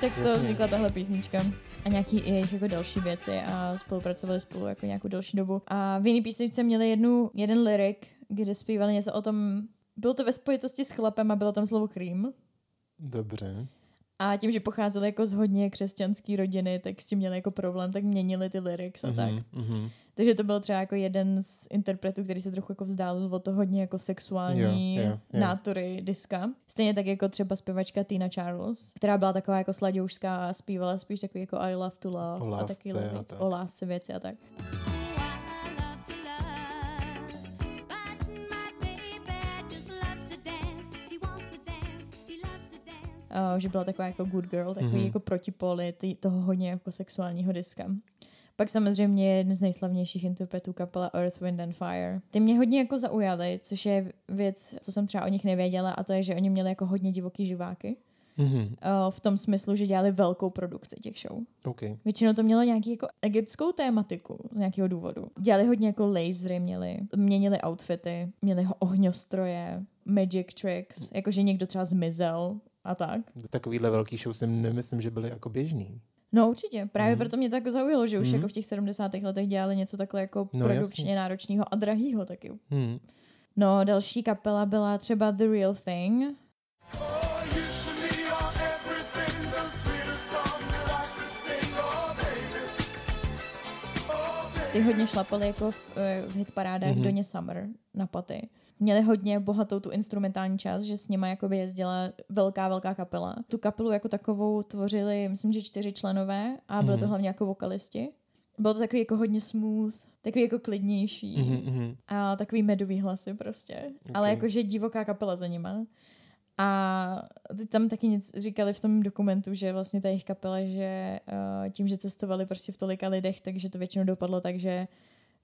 tak z toho jasně. vznikla tahle písnička. A nějaký i jejich jako další věci a spolupracovali spolu jako nějakou další dobu. A v jiný písničce měli jednu, jeden lyrik, kde zpívali něco o tom, bylo to ve spojitosti s chlapem a bylo tam slovo cream. Dobře. A tím, že pocházeli jako z hodně křesťanské rodiny, tak s tím měli jako problém, tak měnili ty lyrics a tak. Mhm, mhm. Takže to byl třeba jako jeden z interpretů, který se trochu jako vzdálil od toho hodně jako sexuální Jo, jo, jo. nátory diska. Stejně tak jako třeba zpěvačka Tina Charles, která byla taková jako sladoušská a zpívala spíš takový jako I love to love O a lásce taky a věc, tak. o lásce věci a tak. Uh, že byla taková jako good girl, takový Mhm. mm-hmm. jako protipoli tý- toho hodně jako sexuálního diska. Pak samozřejmě jeden z nejslavnějších interpretů kapela Earth, Wind and Fire. Ty mě hodně jako zaujaly, což je věc, co jsem třeba o nich nevěděla, a to je, že oni měli jako hodně divoký živáky. Mhm. Uh, v tom smyslu, že dělali velkou produkci těch show. OK. Většinou to mělo nějaký jako egyptskou tématiku z nějakého důvodu. Dělali hodně jako lasery, měli, měnili outfity, měli ho ohňostroje, magic tricks, jakože někdo třeba zmizel a tak. Takovýhle velký show si nemyslím, že byly jako běžný. No určitě, právě mm. proto mě to jako zaujalo, že už mm. jako v těch 70. letech dělali něco takhle jako no, produkčně jasný. náročného a drahýho taky. Mm. No další kapela byla třeba The Real Thing, ty hodně šlapaly jako v, eh, v hitparádách mm-hmm. Doně Summer na paty. Měli hodně bohatou tu instrumentální část, že s nima jakoby jezdila velká, velká kapela. Tu kapelu jako takovou tvořili, myslím, že čtyři členové a byly Mhm. to hlavně jako vokalisti. Bylo to takový jako hodně smooth, takový jako klidnější Mhm, mhm. a takový medový hlasy prostě. Okay. Ale jakože divoká kapela za nima. A ty tam taky nic říkali v tom dokumentu, že vlastně ta jejich kapela, že uh, tím, že cestovali prostě v tolika lidech, takže to většinou dopadlo tak, že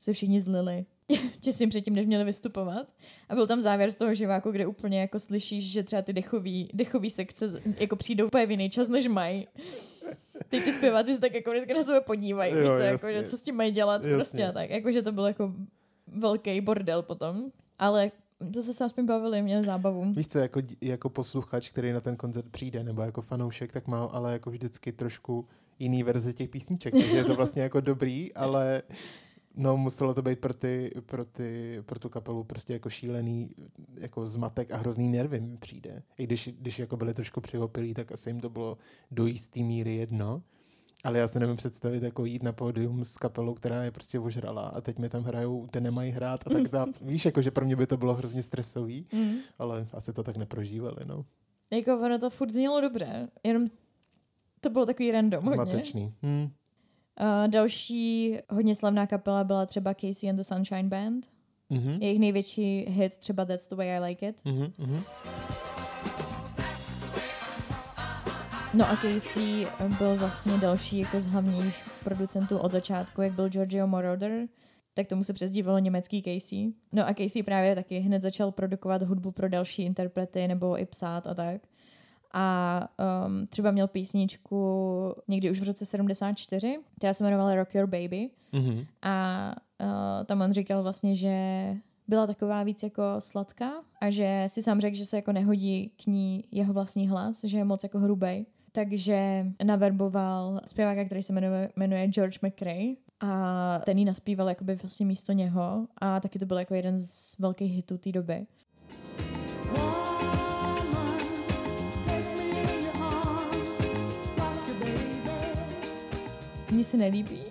se všichni zlili těsně předtím, než měli vystupovat. A byl tam závěr z toho živáku, kde úplně jako slyšíš, že třeba ty dechový, dechový sekce jako přijdou úplně v jiný čas, než mají. Teď ty zpěváci se tak jako vždycky na sebe podívají, Jo, víš co, jako, že co s tím mají dělat Jasně. prostě a tak. Jakože to byl jako velký bordel potom. Ale zase se aspoň bavili, měli zábavu. Víš co, jako, jako posluchač, který na ten koncert přijde, nebo jako fanoušek, tak má ale jako vždycky trošku jiný verze těch písniček, takže je to vlastně jako dobrý, ale no muselo to být pro, ty, pro, ty, pro tu kapelu prostě jako šílený jako zmatek a hrozný nervy mi přijde. I když, když jako byli trošku přihopilí, tak asi jim to bylo do jistý míry jedno. Ale já si nevím představit, jako jít na pódium s kapelou, která je prostě ožrala a teď mi tam hrajou, ty nemají hrát a tak dále. Víš, jako, že pro mě by to bylo hrozně stresový, Mm. ale asi to tak neprožívali, no. Jako ono to furt znělo dobře, jenom to bylo takový random hodně. Zmatečný. Uh, další hodně slavná kapela byla třeba Casey and the Sunshine Band. Mhm. Jejich největší hit třeba That's the way I like it. Mhm, mhm. No a Casey byl vlastně další jako z hlavních producentů od začátku, jak byl Giorgio Moroder, tak tomu se přezdívalo německý Casey. No a Casey právě taky hned začal produkovat hudbu pro další interprety nebo i psát a tak. A um, třeba měl písničku někdy už v roce 74, která se jmenovala Rock Your Baby. Mhm. A uh, tam on říkal vlastně, že byla taková víc jako sladká a že si sám řekl, že se jako nehodí k ní jeho vlastní hlas, že je moc jako hrubej. Takže naverboval zpěváka, který se jmenuje, jmenuje George McRae a ten jí naspíval jakoby vlastně místo něho a taky to byl jako jeden z velkých hitů té doby. Mně se nelíbí.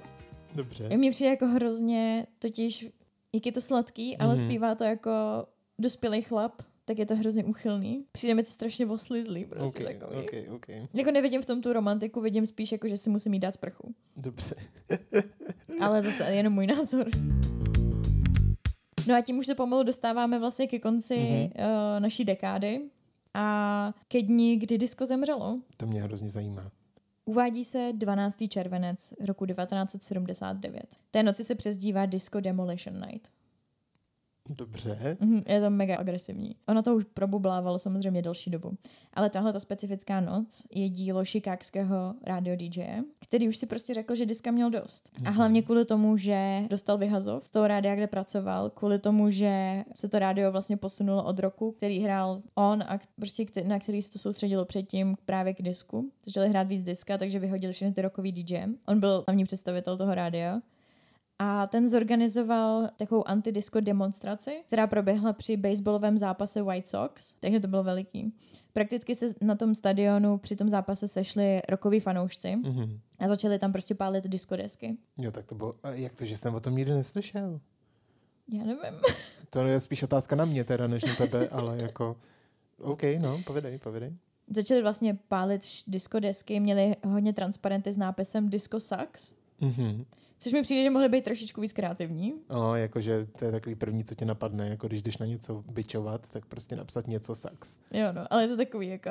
Dobře. Mně přijde jako hrozně, totiž, jak je to sladký, ale Mhm. zpívá to jako dospělý chlap, tak je to hrozně uchylný. Přijde mi to strašně oslizlý, prostě OK, takový. OK, OK. Jako nevidím v tom tu romantiku, vidím spíš jako, že si musím jít dát sprchu. Dobře. Ale zase jenom můj názor. No a tím už se pomalu dostáváme vlastně ke konci Mhm. mm-hmm. uh, naší dekády a ke dní, kdy disko zemřelo. To mě hrozně zajímá. Uvádí se 12. červenec roku 1979. Té noci se přezdívá Disco Demolition Night. Dobře. Mhm, Je to mega agresivní. Ono to už probublávalo samozřejmě delší dobu. Ale tahle ta specifická noc je dílo šikákského radio DJ, který už si prostě řekl, že diska měl dost. A hlavně kvůli tomu, že dostal vyhazov z toho rádia, kde pracoval, kvůli tomu, že se to rádio vlastně posunulo od roku, který hrál on a prostě na který se to soustředilo předtím právě k disku. Začali hrát víc diska, takže vyhodili všechny ty rokový DJ. On byl hlavní představitel toho rádia. A ten zorganizoval takovou antidisco demonstraci, která proběhla při baseballovém zápase White Sox, takže to bylo veliký. Prakticky se na tom stadionu při tom zápase sešli rokoví fanoušci Mhm. a začali tam prostě pálit diskodesky. Jo, tak to bylo... a Jak to, že jsem o tom nikdy neslyšel? Já nevím. To je spíš otázka na mě teda, než na tebe, ale jako... OK, no, povědej, povědej. Začali vlastně pálit diskodesky, měli hodně transparenty s nápisem Disco Sucks, Mhm. Což mi přijde, že mohly být trošičku víc kreativní. No, jakože to je takový první, co tě napadne, jako když jdeš na něco bičovat, tak prostě napsat něco sax. Jo, no, ale je to takový jako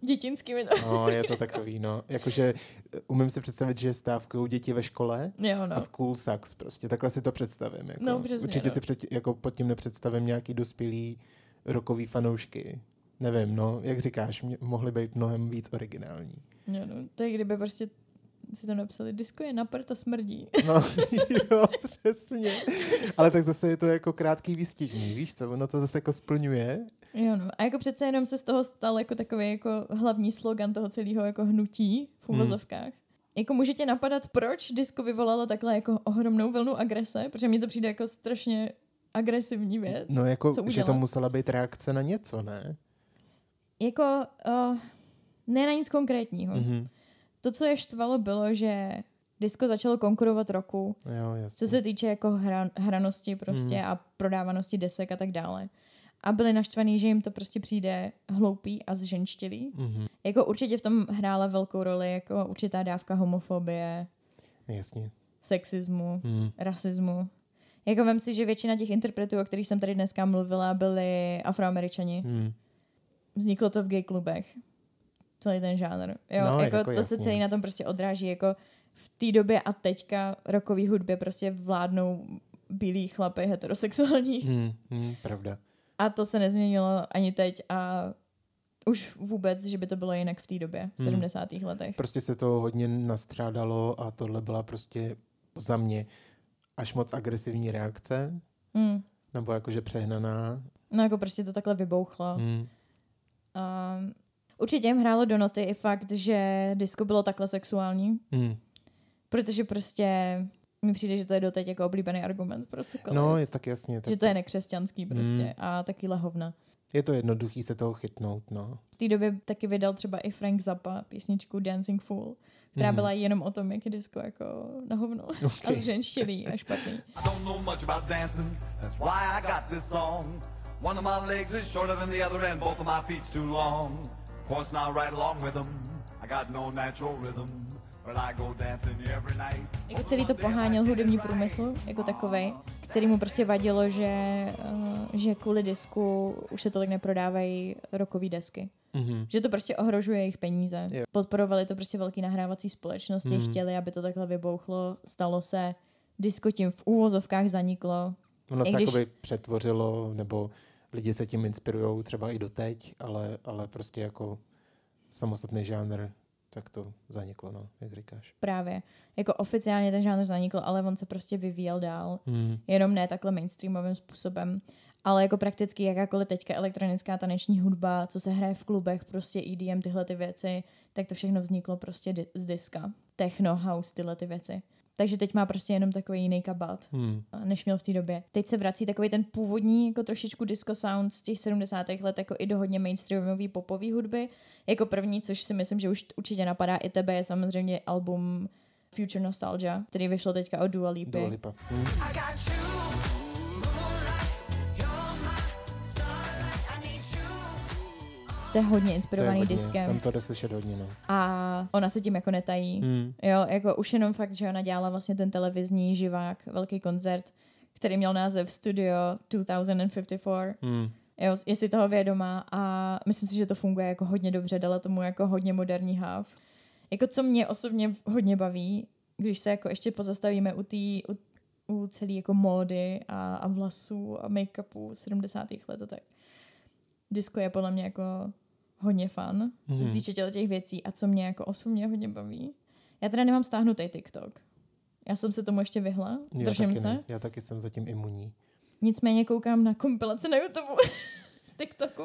dětinský mi to... No, je to takový, no. Jakože eh, umím si představit, že stávkují děti ve škole Jo, no. a school sucks prostě. Takhle si to představím. Jako. No, přesně, Určitě no. si před, jako pod tím nepředstavím nějaký dospělý rokový fanoušky. Nevím, no, jak říkáš, mohly být mnohem víc originální. Jo, no. To je kdyby prostě si to napsali, disko je na a smrdí. No, jo, přesně. Ale tak zase je to jako krátký výstižný, víš co? Ono to zase jako splňuje. Jo, no. A jako přece jenom se z toho stal jako takový jako hlavní slogan toho celého jako hnutí v Hmm. uvozovkách. Jako můžete napadat, proč disko vyvolalo takhle jako ohromnou vlnu agrese, protože mně to přijde jako strašně agresivní věc. No jako, Co že to musela být reakce na něco, ne? Jako, uh, ne na nic konkrétního. Mhm. To, co je štvalo, bylo, že Disco začalo konkurovat roku, Jo, jasně. co se týče jako hra, hranosti prostě Hmm. a prodávanosti desek a tak dále. A byli naštvaní, že jim to prostě přijde hloupý a zženštilý. Mhm. Jako určitě v tom hrála velkou roli jako určitá dávka homofobie, Jasně. sexismu, Mhm. rasismu. Jako vem si, že většina těch interpretů, o kterých jsem tady dneska mluvila, byli afroameričani. Mhm. Vzniklo to v gay klubech. Celý ten žánr. Jo, No, jako, jako to se jasně. celý na tom prostě odráží. Jako v té době a teďka rokový hudbě prostě vládnou bílí chlapy heterosexuální. Mhm. Mhm. Pravda. A to se nezměnilo ani teď a už vůbec, že by to bylo jinak v té době, v Hmm. 70. letech. Prostě se to hodně nastřádalo a tohle byla prostě za mě až moc agresivní reakce, Hmm. nebo jakože přehnaná. No jako prostě to takhle vybouchlo. Mhm. A určitě jim hrálo do noty i fakt, že disco bylo takhle sexuální, Mhm. protože prostě mi přijde, že to je doteď jako oblíbený argument pro cokoliv. No, je tak jasně. Tak že to je nekřesťanský prostě Mm. a taky lehovna. je to jednoduchý se toho chytnout, no. V té době taky vydal třeba i Frank Zappa písničku Dancing Fool, která Mhm. byla jenom o tom, jak je disco jako na hovno a Okay. zženštilý a špatný. I don't know much about dancing, that's why I got this song. One of my legs is shorter than the other, and both of my feet's too long. Of course, now right along with them, I got no natural rhythm, but I go dancing every night. Jako celý to poháněl hudební průmysl jako takovej, který mu prostě vadilo, že, eh, že kvůli disku už se tolik neprodávají rokový desky. Mhm. Že to prostě ohrožuje jejich peníze. Jo. Podporovali to prostě velký nahrávací společnosti, Mhm. chtěli, aby to takhle vybouchlo, stalo se, disko tím v úvozovkách zaniklo. Ono I se když- jakoby přetvořilo, nebo lidi se tím inspirují třeba i doteď, ale, ale prostě jako samostatný žánr, tak to zaniklo, no, jak říkáš. Právě. Jako oficiálně ten žánr zanikl, ale on se prostě vyvíjel dál. Hmm. Jenom ne takhle mainstreamovým způsobem. Ale jako prakticky jakákoliv teďka elektronická taneční hudba, co se hraje v klubech, prostě EDM, tyhle ty věci, tak to všechno vzniklo prostě di- z diska. Techno, house, tyhle ty věci. Takže teď má prostě jenom takový jiný kabát, Hmm. než měl v té době. Teď se vrací takový ten původní, jako trošičku disco sound z těch 70. let, jako i do hodně mainstreamový popový hudby. Jako první, což si myslím, že už určitě napadá i tebe, je samozřejmě album Future Nostalgia, který vyšlo teďka od Dua Lipy. Dua Lipa. Hmm. To je hodně To je inspirovaný hodně, diskem. tam to jde slyšet hodně, no. A ona se tím jako netají. Hmm. Jo, jako už jenom fakt, že ona dělala vlastně ten televizní živák, velký koncert, který měl název Studio 2054. Hmm. Jo, je si toho vědomá a myslím si, že to funguje jako hodně dobře, dala tomu jako hodně moderní háv. Jako co mě osobně hodně baví, když se jako ještě pozastavíme u té u, u celé jako módy a, a vlasů a make-upu 70. let a tak. Disco je podle mě jako hodně fun, co se Mhm. týče těch věcí a co mě jako osobně hodně baví. Já teda nemám stáhnutý TikTok. Já jsem se tomu ještě vyhla, Já držím se. ne. Já taky jsem zatím imunní. Nicméně koukám na kompilace na YouTube z TikToku.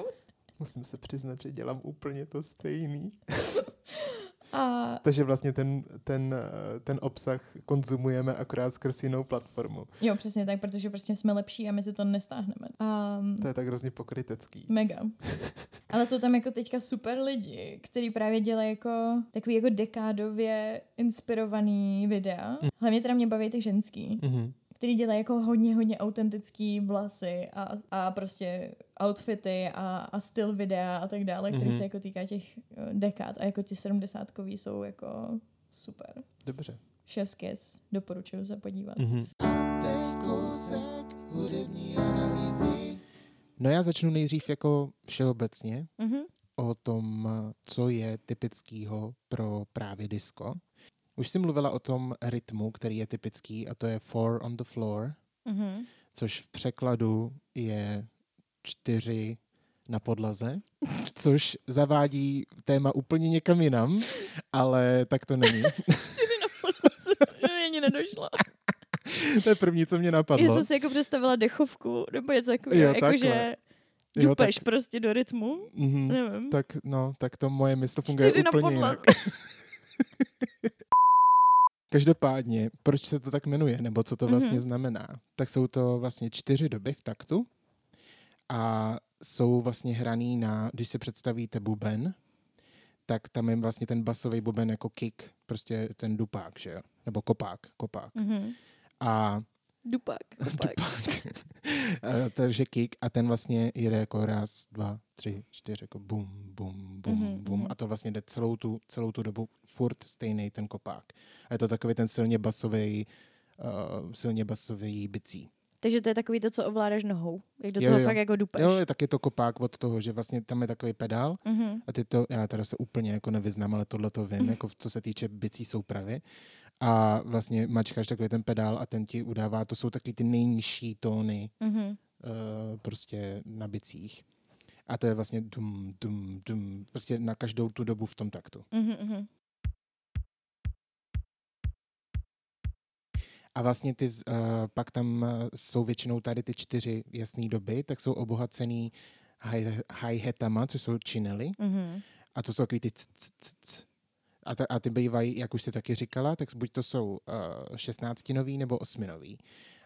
Musím se přiznat, že dělám úplně to stejný. A Takže vlastně ten, ten, eh, ten obsah konzumujeme akorát skrz jinou platformu. jo, přesně tak, protože prostě jsme lepší a my si to nestáhneme. A To je tak hrozně pokrytecký. mega. Ale jsou tam jako teďka super lidi, kteří právě dělají jako takový jako dekádově inspirovaný videa. Hlavně teda mě baví ty ženský, Mhm. Který dělají jako hodně, hodně autentický vlasy a, a prostě outfity a, a styl videa a tak dále, který Mhm. se jako týká těch eh, dekád a jako ti sedmdesátkový jsou jako super. Dobře. Chef's Kiss, doporučuju se podívat. Mhm. No já začnu nejdřív jako všeobecně Mhm. o tom, co je typického pro právě disco. Už jsi mluvila o tom rytmu, který je typický a to je four on the floor, Mhm. což v překladu je čtyři na podlaze, což zavádí téma úplně někam jinam, ale tak to není. To mi ani nedošlo. to je první, co mě Já napadlo. jsem si jako představila dechovku, nebo něco takového, Jo, jako takhle. že Jo, dupeš tak, prostě do rytmu, mhm, nevím. tak, no, tak to moje mysl funguje Čtyři na úplně podlaze. jinak. Každopádně, proč se to tak jmenuje, nebo co to vlastně Mhm. znamená? Tak jsou to vlastně čtyři doby v taktu a jsou vlastně hraný na, když si představíte buben, tak tam je vlastně ten basový buben jako kick, prostě ten dupák, že jo? Nebo kopák, kopák. Mhm. A Dupák. Dupák. dupák. A takže kick a ten vlastně jede jako raz, dva, tři, čtyři, jako bum, bum, bum, Mhm, bum. mhm. A to vlastně jde celou tu, celou tu dobu furt stejný ten kopák. A je to takový ten silně basový, uh, silně basový bicí. Takže to je takový to, co ovládáš nohou. Jak do Jo, toho jo. fakt jako dupeš. Jo, je taky to kopák od toho, že vlastně tam je takový pedál Mhm. a ty to, já teda se úplně jako nevyznám, ale tohle to vím, jako co se týče bicí soupravy. A vlastně mačkáš takový ten pedál a ten ti udává, to jsou taky ty nejnižší tóny Mhm. uh, prostě na bicích. A to je vlastně dum, dum, dum, prostě na každou tu dobu v tom taktu. Mhm, mhm. A vlastně ty, uh, pak tam uh, jsou většinou tady ty čtyři jasné doby, tak jsou obohacený hi- hi-hatama, což jsou činely. Mhm. A to jsou takový ty c, c, c, c a, ta, a ty bývají, jak už jsi taky říkala, tak buď to jsou uh, 16 nový nebo 8 nový.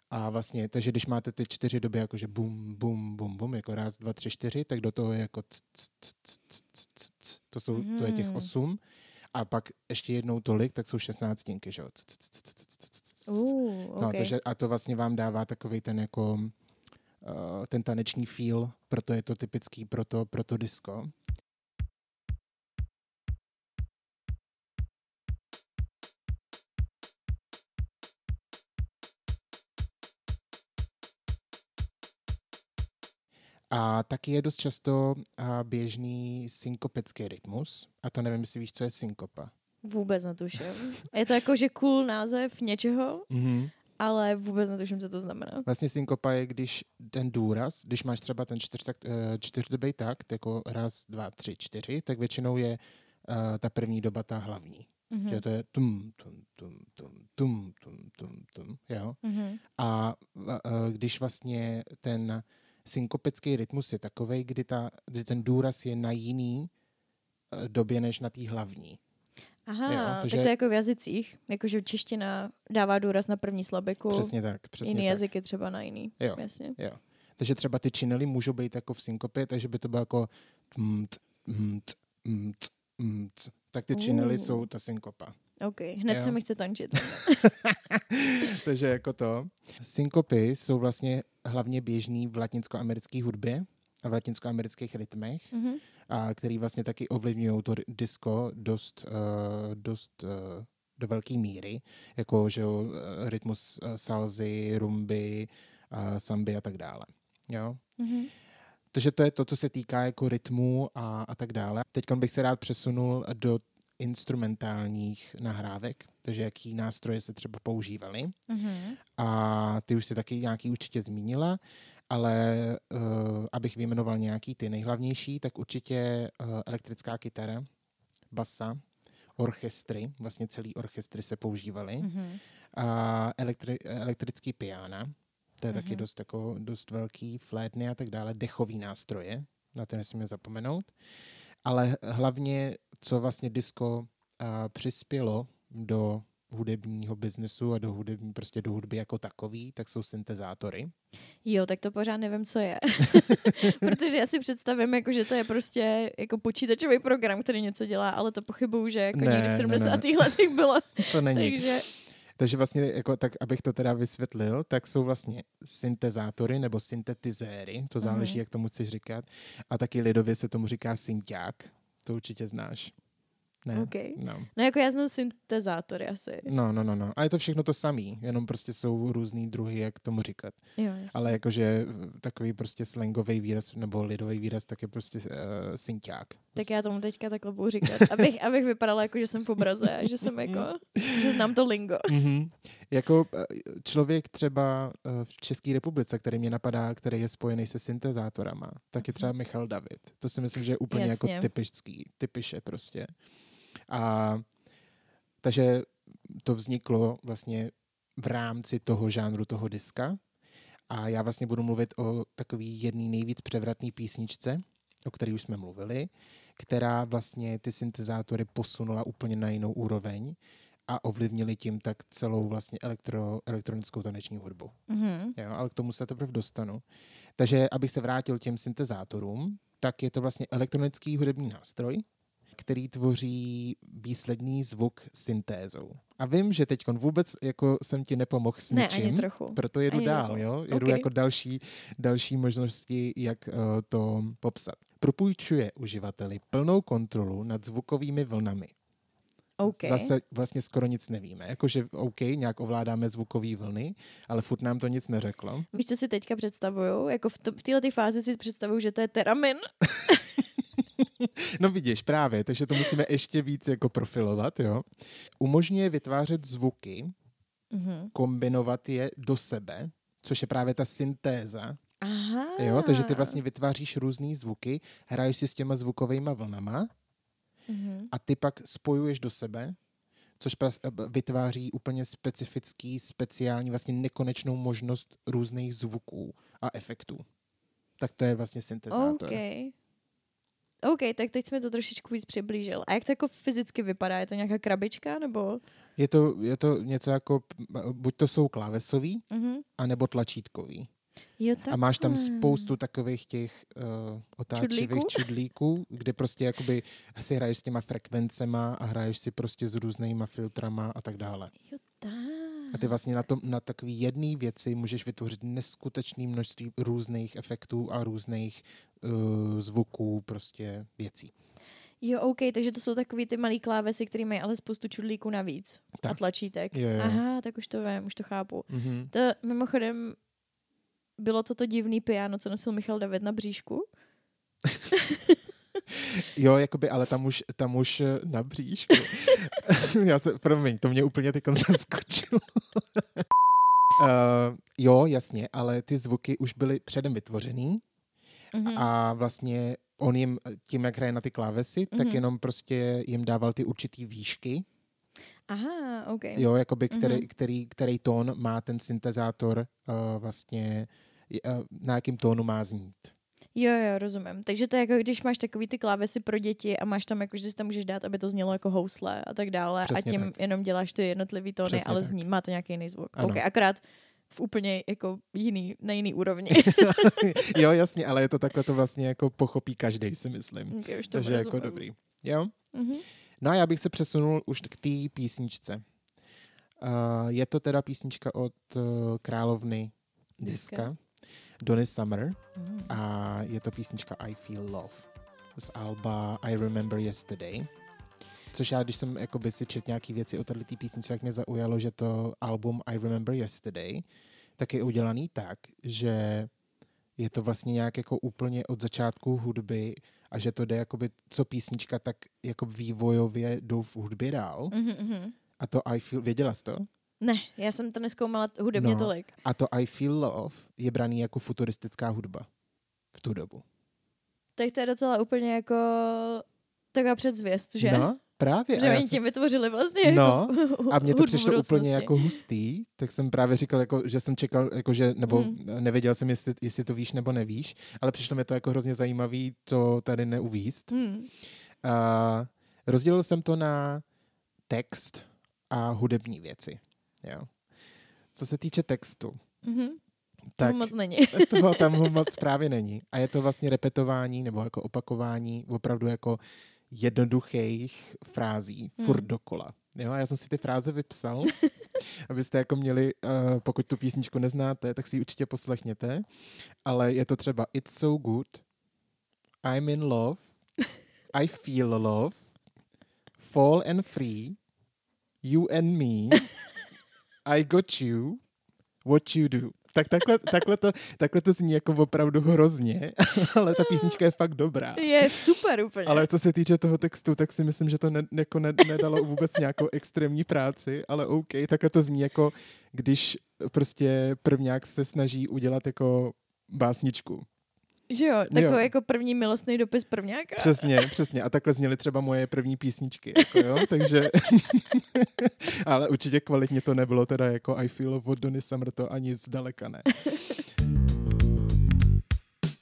A vlastně, takže když máte ty čtyři doby jakože bum, bum, bum, bum, jako raz, dva, tři, čtyři, tak do toho je jako c, c, c, c, c, c, c, to, jsou, hmm. to je těch osm. A pak ještě jednou tolik, tak jsou šestnáctinky, že jo? Uh, okay. no, takže, a to vlastně vám dává takový ten jako uh, ten taneční feel, proto je to typický pro to, pro to disco. A taky je dost často a, běžný synkopický rytmus. A to nevím, jestli víš, co je synkopa. Vůbec netuším. Je to jako, že cool název něčeho, Mm-hmm. ale vůbec netuším, co to znamená. Vlastně synkopa je, když ten důraz, když máš třeba ten čtyř, tak, eh, čtyřdobý takt, jako raz, dva, tři, čtyři, tak většinou je uh, ta první doba ta hlavní. Mhm. Že to je tum, tum, tum, tum, tum, tum, tum, tum, jo. Mhm. A uh, když vlastně ten synkopický rytmus je takový, kdy, ta, kdy ten důraz je na jiný uh, době než na té hlavní. Aha, Jo, takže... takže- tak to je jako v jazycích. Jakože čeština dává důraz na první slabiku, Přesně tak, přesně jiný tak. jazyky třeba na jiný. Jo. Jasně. Jo. Takže třeba ty činely můžou být jako v synkopě, takže by to bylo jako mt, mt, mt, mt. Tak ty činely Uh. jsou ta synkopa. OK, hned Jo. se mi chce tančit. takže jako to. Synkopy jsou vlastně hlavně běžný v latinskoamerické hudbě a v latinskoamerických rytmech, Mhm. a který vlastně taky ovlivňují to disco dost, uh, dost uh, do velké míry, jako že eh, rytmus uh, salzy, rumby, uh, samby a tak dále. Jo? Mhm. Takže to je to, co se týká jako rytmu a, a tak dále. Teď bych se rád přesunul do instrumentálních nahrávek, takže jaký nástroje se třeba používaly. Mhm. A ty už si taky nějaký určitě zmínila, ale uh, abych vyjmenoval nějaký ty nejhlavnější, tak určitě uh, elektrická kytara, basa, orchestry, vlastně celý orchestry se používaly, Mhm. a elektri- elektrický piana, to je taky Mhm. dost, jako, dost velký, flétny a tak dále, dechový nástroje, na to nesmíme zapomenout. Ale hlavně, co vlastně disco přispělo do hudebního biznesu a do hudební, prostě do hudby jako takový, tak jsou syntezátory. Jo, tak to pořád nevím, co je. Protože já si představím, jako, že to je prostě jako počítačový program, který něco dělá, ale to pochybuju, že jako Ne, někdy v ne, ne. 70. letech bylo. To není. Takže Takže vlastně, jako, tak abych to teda vysvětlil, tak jsou vlastně syntezátory nebo syntetizéry, to záleží, Mhm. jak tomu chceš říkat. A taky lidově se tomu říká synťák, to určitě znáš. Ne? OK. No. No jako já znám syntezátory asi. no, no, no, no. A je to všechno to samý, jenom prostě jsou různý druhy, jak tomu říkat. Jo, jasně. Ale jakože eh, takový prostě slangový výraz nebo lidový výraz, tak je prostě uh, synťák. Tak já tomu teďka takhle budu říkat, abych, abych vypadala jako, že jsem v obraze a že jsem jako, že znám to lingo. Mm-hmm. Jako eh, člověk třeba eh, v České republice, který mě napadá, který je spojený se syntezátorama, tak je třeba Michal David. To si myslím, že je úplně Jasně. jako typický, typiše prostě. A takže to vzniklo vlastně v rámci toho žánru toho diska. A já vlastně budu mluvit o takový jedný nejvíc převratný písničce, o které už jsme mluvili, která vlastně ty syntezátory posunula úplně na jinou úroveň a ovlivnili tím tak celou vlastně elektro, elektronickou taneční hudbu. Mhm. Jo, ale k tomu se teprve dostanu. Takže abych se vrátil těm syntezátorům, tak je to vlastně elektronický hudební nástroj, který tvoří výsledný zvuk syntézou. A vím, že teď vůbec jako jsem ti nepomohl s Ne, ničím, ani trochu. proto jedu Ani dál, trochu. jo? Jedu Ok. jako další, další možnosti, jak uh, to popsat. Propůjčuje uživateli plnou kontrolu nad zvukovými vlnami. OK. Zase vlastně skoro nic nevíme. Jakože OK, nějak ovládáme zvukové vlny, ale furt nám to nic neřeklo. Víš, co si teďka představuju? Jako v, to, v této fázi si představuju, že to je teramin. No vidíš, právě, takže to musíme ještě víc jako profilovat, jo. Umožňuje vytvářet zvuky, Mhm. kombinovat je do sebe, což je právě ta syntéza, Aha. jo, takže ty vlastně vytváříš různé zvuky, hraješ si s těma zvukovými vlnama Mhm. a ty pak spojuješ do sebe, což eh, vytváří úplně specifický, speciální, vlastně nekonečnou možnost různých zvuků a efektů. Tak to je vlastně syntezátor. OK. OK, tak teď jsme to trošičku víc přiblížil. A jak to jako fyzicky vypadá? Je to nějaká krabička, nebo... Je to, je to něco jako, buď to jsou klávesový, Mhm. anebo tlačítkový. Jo, tak. A máš tam spoustu takových těch uh, otáčivých Čudlíků? čudlíků, kde prostě jakoby si hraješ s těma frekvencema a hraješ si prostě s různýma filtrama a tak dále. Jo, tak. A ty vlastně na, tom, na takový jedné věci můžeš vytvořit neskutečné množství různých efektů a různých uh, zvuků, prostě věcí. Jo, OK, takže to jsou takový ty malý klávesy, které mají ale spoustu čudlíků navíc. Tak. A tlačítek. Jo, jo. Aha, tak už to vím, už to chápu. Mhm. To mimochodem bylo to to divný piano, co nosil Michal David na bříšku. Jo, jakoby, ale tam už, tam už eh, na bříšku. Já se, promiň, to mě úplně teď zaskočilo. uh, jo, jasně, ale ty zvuky už byly předem vytvořený Mhm. a vlastně on jim, tím, jak hraje na ty klávesy, tak Mhm. jenom prostě jim dával ty určitý výšky, Aha, OK. jo, jakoby, který, Mhm. který, který tón má ten syntezátor uh, vlastně, uh, na jakým tónu má znít. Jo, jo, rozumím. Takže to je jako, když máš takový ty klávesy pro děti a máš tam jako, že si tam můžeš dát, aby to znělo jako housle a tak dále Přesně a tím tak. jenom děláš ty jednotlivý tóny, Přesně ale tak. zní, má to nějaký jiný zvuk. Ano. OK, akorát v úplně jako jiný, na jiný úrovni. jo, jasně, ale je to takhle, to vlastně jako pochopí každý, si myslím. okay, už to Takže jako rozumím. dobrý. Jo? Mhm. No a já bych se přesunul už k té písničce. Uh, je to teda písnička od uh, královny diska, Diska. Donny Summer Mm. a je to písnička I Feel Love z alba I Remember Yesterday. Což já, když jsem jakoby si čet nějaký věci o této písničce, tak mě zaujalo, že to album I Remember Yesterday tak je udělaný tak, že je to vlastně nějak jako úplně od začátku hudby a že to jde jakoby co písnička, tak jako vývojově jdou v hudbě dál. Mhm, mhm. A to I Feel, věděla jsi to? Ne, já jsem to neskoumala hudebně No. tolik. A to I Feel Love je braný jako futuristická hudba v tu dobu. Tak to je docela úplně jako taková předzvěst, že? No, právě. Že oni jsem- tím vytvořili vlastně No, jako A mně to přišlo úplně jako hustý, tak jsem právě říkal, jako, že jsem čekal, jako, že, nebo Hmm. nevěděl jsem, jestli, jestli to víš nebo nevíš, ale přišlo mi to jako hrozně zajímavý to tady neuvíst. Hmm. A rozdělil jsem to na text a hudební věci. Jo. Co se týče textu, Mhm. tak Toho moc není. toho tam moc právě není. A je to vlastně repetování nebo jako opakování opravdu jako jednoduchých frází, Hmm. furt dokola. Jo, a já jsem si ty fráze vypsal, abyste jako měli, uh, pokud tu písničku neznáte, tak si ji určitě poslechněte, ale je to třeba It's so good, I'm in love, I feel love, fall and free, you and me, I got you, what you do. Tak takhle, takhle, to, takhle to zní jako opravdu hrozně, ale ta písnička je fakt dobrá. Je super úplně. Ale co se týče toho textu, tak si myslím, že to ne, jako ne, nedalo vůbec nějakou extrémní práci, ale OK, takhle to zní jako, když prostě prvňák se snaží udělat jako básničku. Že jo, takový Jo. jako první milostný dopis prvňáka. Přesně, přesně. A takhle zněly třeba moje první písničky. Jako jo? Takže, ale určitě kvalitně to nebylo teda jako I Feel od Donny Summer, to ani zdaleka ne.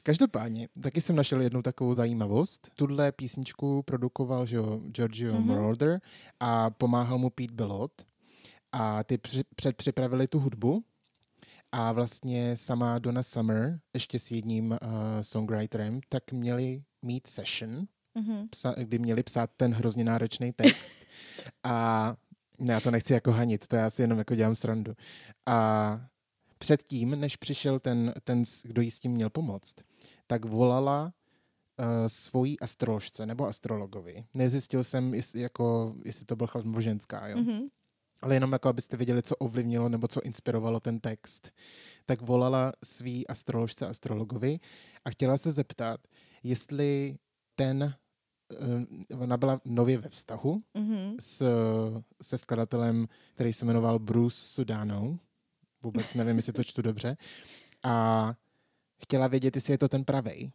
Každopádně, taky jsem našel jednu takovou zajímavost. Tuhle písničku produkoval že jo, Giorgio Mhm. mm-hmm. Moroder a pomáhal mu Pete Belot. A ty při, předpřipravili tu hudbu a vlastně sama Donna Summer ještě s jedním uh, songwriterem tak měli mít session Mhm. psa, kdy měli psát ten hrozně náročný text. A ne, já to nechci jako hanit, to já si jenom jako dělám srandu. A předtím, než přišel ten, ten kdo jí s tím měl pomoct, tak volala uh, svojí astroložce nebo astrologovi. Nezjistil jsem, jestli, jako, jestli to byl chlap nebo ženská, jo? Mhm. Ale jenom jako abyste věděli, co ovlivnilo nebo co inspirovalo ten text, tak volala svý astroložce astrologovi a chtěla se zeptat, jestli ten, eh, ona byla nově ve vztahu Mhm. s, se skladatelem, který se jmenoval Bruce Sudano, vůbec nevím, jestli to čtu dobře, a chtěla vědět, jestli je to ten pravej.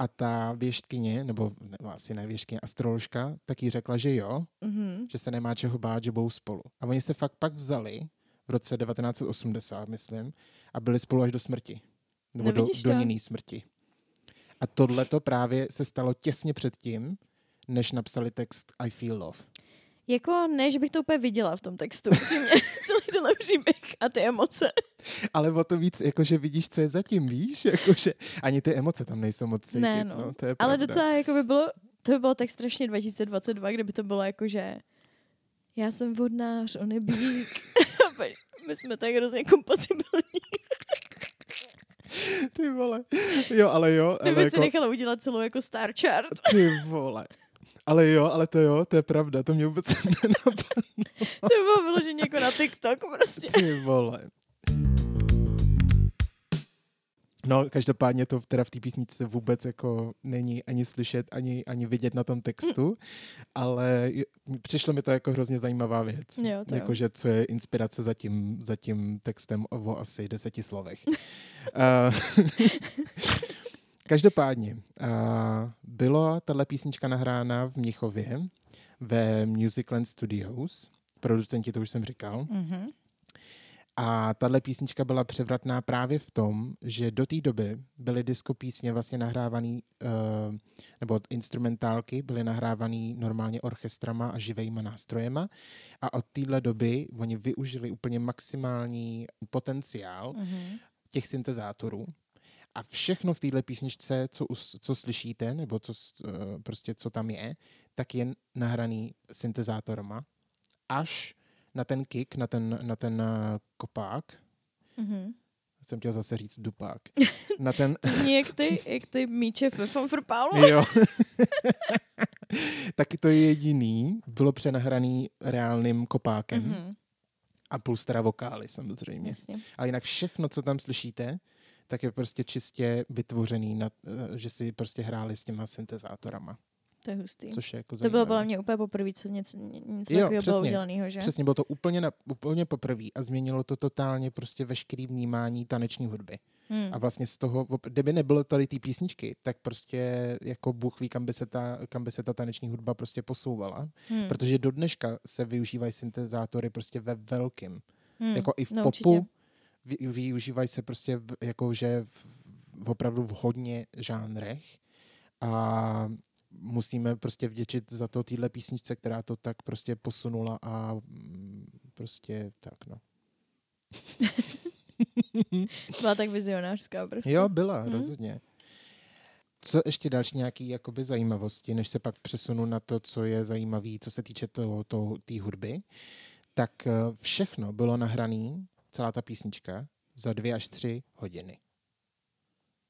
A ta věštkyně, nebo ne, asi ne věštkyně, astroložka, tak jí řekla, že jo, Mhm. že se nemá čeho bát, že budou spolu. A oni se fakt pak vzali v roce 1980, myslím, a byli spolu až do smrti. Nebo No do, do to. jiný smrti. A tohle to právě se stalo těsně předtím, než napsali text I Feel Love. Jako ne, že bych to úplně viděla v tom textu, celý tenhle příběh a ty emoce. Ale o to víc, jakože vidíš, co je zatím, víš? Jakože ani ty emoce tam nejsou moc cítit. Ne, no. no. to je Ale pravda. docela jako by bylo, to by bylo tak strašně 2022, kde by to bylo jako, že já jsem vodnář, on je bík. My jsme tak hrozně kompatibilní. Ty vole. Jo, ale jo. Ale Kdyby jako... si nechala udělat celou jako star chart. Ty vole. Ale jo, ale to jo, to je pravda, to mě vůbec nenapadlo. To by bylo vyloženě jako na TikTok prostě. Ty vole. No, každopádně to teda v té písničce vůbec jako není ani slyšet, ani, ani vidět na tom textu, ale je- přišlo mi to jako hrozně zajímavá věc. Jo, to jo. Jakože co je inspirace za tím, za tím textem o asi deseti slovech. uh, každopádně, uh, byla tahle písnička nahrána v Mnichově ve Musicland Studios. Producenti, to už jsem říkal. Mhm. A tahle písnička byla převratná právě v tom, že do té doby byly disco písně vlastně nahrávaný, uh, nebo instrumentálky byly nahrávaný normálně orchestrama a živejma nástrojema. A od téhle doby oni využili úplně maximální potenciál Mhm. těch syntezátorů. A všechno v téhle písničce, co, co slyšíte, nebo co, eh, prostě, co tam je, tak je nahraný syntezátorama. Až na ten kick, na ten, na ten eh, kopák, Mhm. jsem chtěl zase říct dupák, na ten, zní jak ty, jak ty míče ve fanfrpálu. jo, taky to je jediný, bylo přenahraný reálným kopákem Mhm. a plus teda vokály samozřejmě. Jasně. Ale jinak všechno, co tam slyšíte, tak je prostě čistě vytvořený, na, eh, že si prostě hráli s těma syntezátorama, To je hustý. což je jako To bylo podle mě úplně poprvé, co něco, něco Jo, takového bylo přesně. udělaného, že? Přesně, bylo to úplně, na, úplně poprvé a změnilo to totálně prostě veškerý vnímání taneční hudby. Hmm. A vlastně z toho, kdyby nebylo tady ty písničky, tak prostě jako Bůh ví, kam by se ta, kam by se ta taneční hudba prostě posouvala. Hmm. Protože do dneška se využívají syntezátory prostě ve velkým. Hmm. Jako i v no, popu určitě. Vy, využívají se prostě v, jako, že v, v opravdu v hodně žánrech a musíme prostě vděčit za to týhle písničce, která to tak prostě posunula a mm, prostě tak no. Byla tak vizionářská prostě. Jo, byla, Hmm. rozhodně. Co ještě další nějaký jakoby zajímavosti, než se pak přesunu na to, co je zajímavé, co se týče toho, toho, té hudby, tak eh, všechno bylo nahrané, celá ta písnička, za dvě až tři hodiny.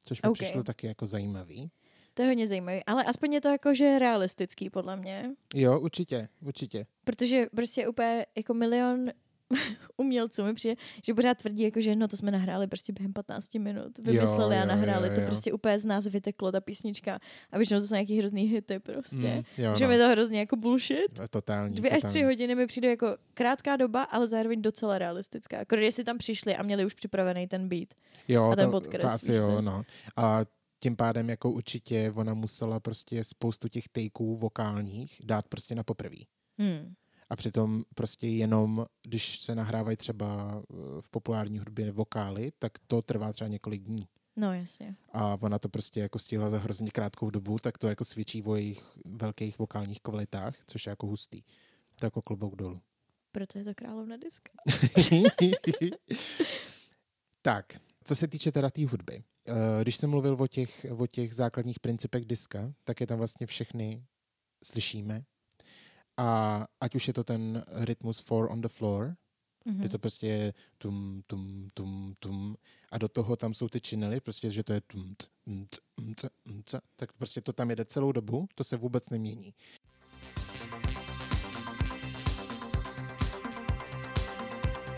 Což mi OK. přišlo taky jako zajímavý. To je hodně zajímavé, ale aspoň je to jako, že realistický podle mě. Jo, určitě, určitě. Protože prostě úplně jako milion umělců mi přijde, že pořád tvrdí, jako, že no to jsme nahráli prostě během 15 minut. Vymysleli Jo, a jo, nahráli. jo, To jo. prostě úplně z nás vyteklo ta písnička. A většinou to jsou nějaký hrozný hity prostě. Mm, jo, že no. mi to hrozně jako bullshit. Totální. Dvě až totální. tři hodiny mi přijde jako krátká doba, ale zároveň docela realistická. Že si tam přišli a měli už připravený ten beat. Jo, a ten to, podkres, to asi jo, no. A tím pádem jako určitě ona musela prostě spoustu těch takeů vokálních dát prostě na poprví. Hmm. A přitom prostě jenom, když se nahrávají třeba eh, v populární hudbě vokály, tak to trvá třeba několik dní. No jasně. A ona to prostě jako stihla za hrozně krátkou dobu, tak to jako svědčí o jejich velkých vokálních kvalitách, což je jako hustý. To je jako klobouk dolů. Proto je to královna diska. tak, co se týče teda té hudby. eh, když jsem mluvil o těch, o těch základních principech diska, tak je tam vlastně všechny slyšíme. A ať už je to ten rytmus four on the floor, mm-hmm. Mhm. kdy to prostě je tum, tum, tum, tum, a do toho tam jsou ty činely, prostě, že to je tum, c, m, c, m, m, c, tak prostě to tam jede celou dobu, to se vůbec nemění.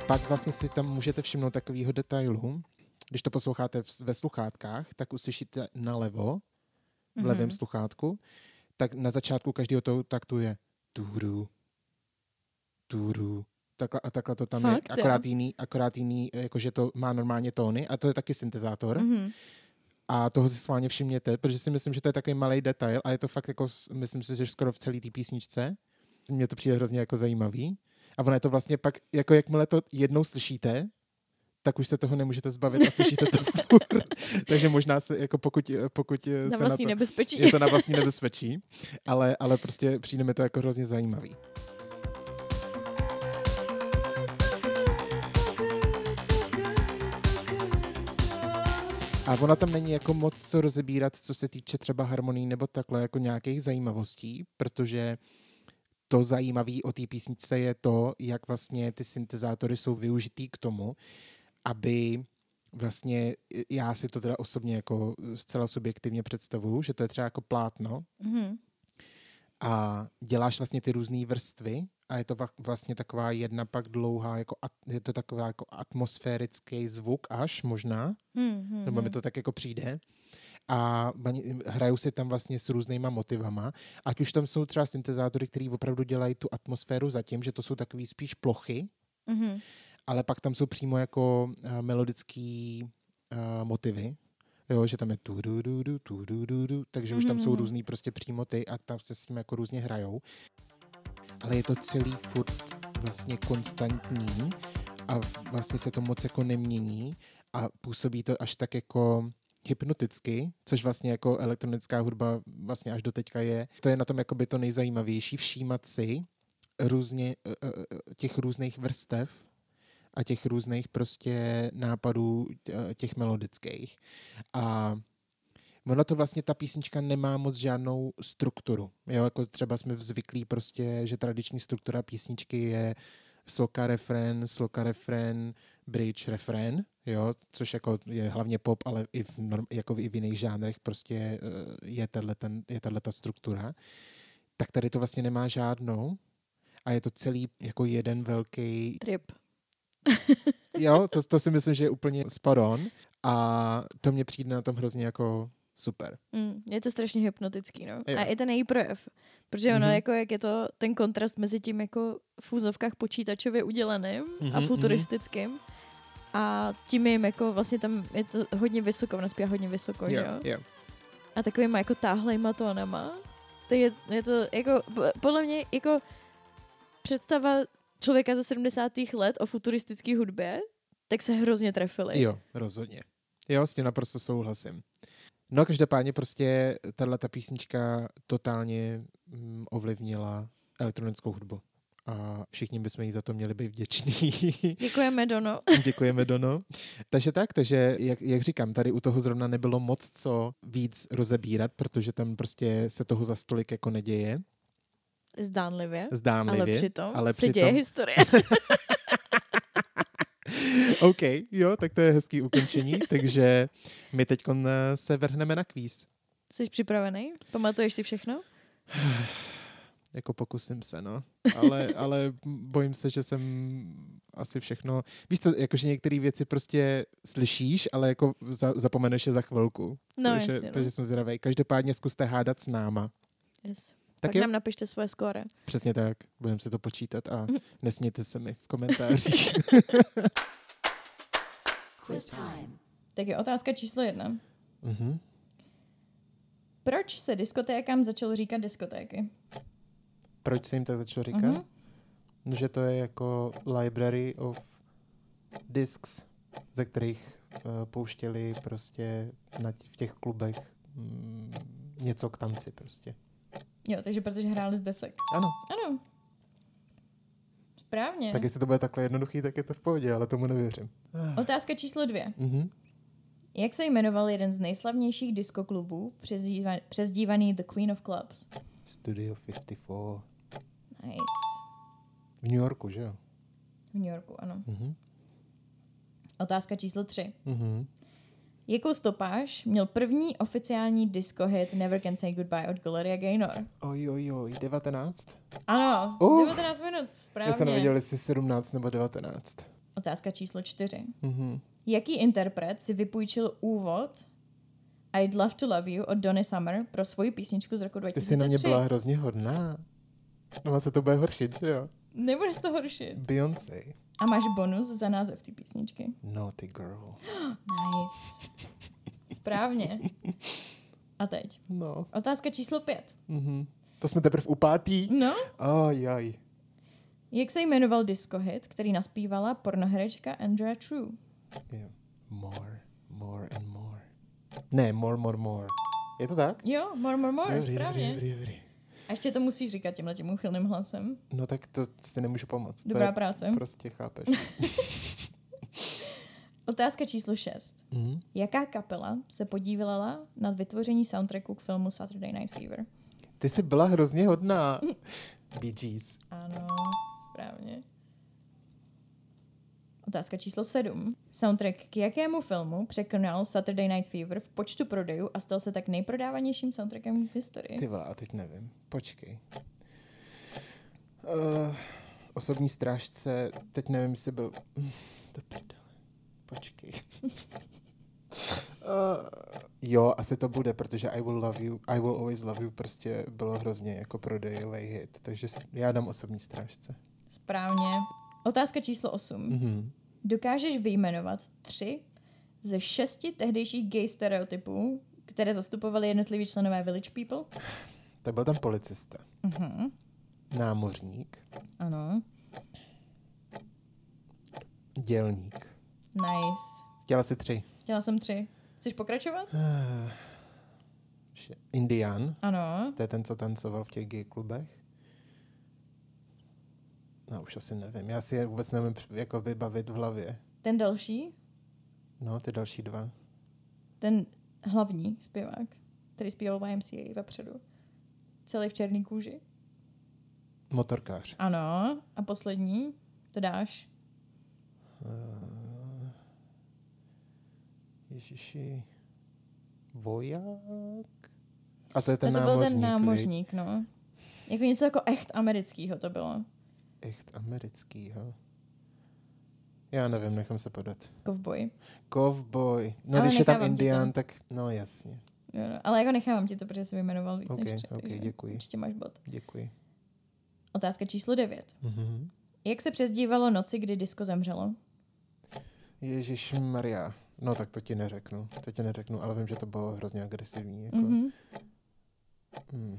Pak vlastně si tam můžete všimnout takového detailu, když to posloucháte v, ve sluchátkách, tak uslyšíte nalevo, v levém Mhm. sluchátku, tak na začátku každého toho taktu je turu, turu, takhle, a takhle to tam Fakt, je, akorát jiný, akorát jiný, jakože to má normálně tóny a to je taky syntezátor. Mhm. A toho si schválně všimněte, protože si myslím, že to je takový malý detail a je to fakt jako, myslím si, že skoro v celé té písničce. Mně to přijde hrozně jako zajímavý. A ono je to vlastně pak, jako jakmile to jednou slyšíte, tak už se toho nemůžete zbavit a slyšíte to furt. Takže možná se, jako pokud, pokud Na se vlastní na to, nebezpečí. je to na vlastní nebezpečí, ale, ale prostě přijde mi to jako hrozně zajímavý. A ona tam není jako moc co rozebírat, co se týče třeba harmoní nebo takhle jako nějakých zajímavostí, protože to zajímavé o té písničce je to, jak vlastně ty syntezátory jsou využitý k tomu, aby vlastně, já si to teda osobně jako zcela subjektivně představuju, že to je třeba jako plátno Mhm. a děláš vlastně ty různé vrstvy a je to vlastně taková jedna pak dlouhá, jako at, je to taková jako atmosférický zvuk až možná, Mhm. nebo mi to tak jako přijde. A bani- hrajou si tam vlastně s různýma motivama. Ať už tam jsou třeba syntezátory, který opravdu dělají tu atmosféru zatím, že to jsou takový spíš plochy, Mhm. Ale pak tam jsou přímo jako uh, melodický uh, motivy, jo, že tam je tu du du du tu du du du, takže už tam jsou Mhm. různý prostě přímo ty a tam se s tím jako různě hrajou. Ale je to celý furt vlastně konstantní a vlastně se to moc jako nemění a působí to až tak jako hypnoticky, což vlastně jako elektronická hudba vlastně až do teďka je. To je na tom jakoby to nejzajímavější, všímat si různě eh, eh, těch různých vrstev a těch různých prostě nápadů tě- těch melodických. A Ono to vlastně, ta písnička nemá moc žádnou strukturu. Jo, jako třeba jsme zvyklí prostě, že tradiční struktura písničky je sloka, refrén, sloka, refrén, bridge, refrén, jo, což jako je hlavně pop, ale i v, norm, jako i v jiných žánrech prostě eh, je tahle, ten, je tahle ta struktura. Tak tady to vlastně nemá žádnou a je to celý jako jeden velký Trip. jo, to, to si myslím, že je úplně spot on a to mě přijde na tom hrozně jako super. Mm, je to strašně hypnotický, no. Jo. A i ten její projev. Protože ono, Mhm. jako jak je to ten kontrast mezi tím jako v úzovkách počítačově udělaným a Mhm, futuristickým a tím jim jako vlastně tam je to hodně vysoko, ona zpívá hodně vysoko, že Jo, jo? jo. A takovýma jako táhlejma tónama. Tak je, je to jako, po- podle mě jako představa člověka ze 70. let o futuristické hudbě, tak se hrozně trefili. Jo, rozhodně. Jo, s tím naprosto souhlasím. No každopádně prostě tahle ta písnička totálně mm, ovlivnila elektronickou hudbu. A všichni bychom jí za to měli být vděční. Děkujeme, Dono. Děkujeme, Dono. Takže tak, takže jak, jak říkám, tady u toho zrovna nebylo moc co víc rozebírat, protože tam prostě se toho za stolik jako neděje. Zdánlivě. Zdánlivě. Ale přitom ale se přitom- děje historie. OK, jo, tak to je hezký ukončení, takže my teď se vrhneme na kvíz. Jsi připravený? Pamatuješ si všechno? Jako pokusím se, no. Ale, ale bojím se, že jsem asi všechno... Víš co, jakože některé věci prostě slyšíš, ale jako za, zapomeneš je za chvilku. No, takže, jasně, no. takže jsem zvědavý. Každopádně zkuste hádat s náma. Yes. Tak Tak nám napište svoje skóre. přesně tak. Budeme si to počítat a Mhm. nesmějte se mi v komentářích. Quiz time. Tak je otázka číslo jedna. Mhm. Proč se diskotékám začalo říkat diskotéky? Proč se jim tak začalo říkat? Mhm. No, že to je jako library of discs, ze kterých uh, pouštěli prostě na, t- v těch klubech mm, něco k tanci prostě. Jo, takže protože hráli z desek. Ano, Ano. Správně. tak jestli to bude takhle jednoduchý, tak je to v pohodě, ale tomu nevěřím. Otázka číslo dvě. Mhm. Jak se jmenoval jeden z nejslavnějších diskoklubů, přezdíva- přezdívaný The Queen of Clubs? Studio 54. Nice. V New Yorku, že jo? V New Yorku, ano. Mhm. Otázka číslo 3. Mhm. Jakou stopáž měl první oficiální disco hit Never Can Say Goodbye od Gloria Gaynor? Oj, oj, oj, 19? Ano, Uh. 19 minut, správně. Já jsem nevěděl, jestli 17 nebo 19. Otázka číslo 4. Mhm. Jaký interpret si vypůjčil úvod I'd Love to Love You od Donny Summer pro svoji písničku z roku Ty 2003? jsi na mě byla hrozně hodná. No se to bude horšit, že jo? Nebudeš to horšit. Beyoncé. A máš bonus za název té písničky. Naughty girl. Nice. Správně. A teď. No. Otázka číslo 5. Mhm. To jsme teprve u pátý. No, Ajaj. jak se jmenoval disco hit, který naspívala pornoherečka Andrea True? Yeah. More, more and more. Ne, more, more, more. Je to tak? Jo, more, more, more, Dobrý, správně. dobrý, dobrý, dobrý. A ještě to musíš říkat tímhle tím úchylným hlasem. No tak to si nemůžu pomoct. Dobrá to je práce. Prostě chápeš. Otázka číslo 6. Mhm. Jaká kapela se podílela na vytvoření soundtracku k filmu Saturday Night Fever? Ty jsi byla hrozně hodná. Bee Gees. Ano, správně. Otázka číslo 7. Soundtrack k jakému filmu překonal Saturday Night Fever v počtu prodejů a stal se tak nejprodávanějším soundtrackem v historii? Ty vole, a teď nevím. Počkej. Uh, osobní strážce, teď nevím, jestli byl... To prdele. Počkej. uh, jo, asi to bude, protože I will love you, I will always love you prostě bylo hrozně jako prodejový hit, takže já dám osobní strážce. Správně. Otázka číslo 8. Mhm. Dokážeš vyjmenovat tři ze šesti tehdejších gay stereotypů, které zastupovaly jednotliví členové Village People? Tak byl tam policista. Mhm. Námořník. Ano. Dělník. Nice. Chtěla si tři. Chtěla jsem tři. Chceš pokračovat? Š- Indián. Ano. To je ten, co tancoval v těch gay klubech. No, už asi nevím. Já si je vůbec nevím jako vybavit v hlavě. Ten další, No, ty další dva. ten hlavní zpěvák, který zpíval YMCA vepředu. Celý v černý kůži. Motorkář. Ano. A poslední, to dáš. Ježiši. Voják? A to je ten no to námořník. byl ten námořník, no. Jako něco jako echt americkýho to bylo. Echt americkýho. Já nevím, nechám se podat. Kovboj. Cowboy. No, Ale když je tam indián, tak no jasně. Jo, no. Ale jako nechávám ti to, protože jsi vyjmenoval víc Ok, než tři. ok, takže děkuji. Určitě máš bod. Děkuji. Otázka číslo 9. Mhm. Jak se přezdívalo noci, kdy disko zemřelo? Ježíš Maria. No tak to ti neřeknu. To ti neřeknu, ale vím, že to bylo hrozně agresivní. Jako. Mhm. Hmm.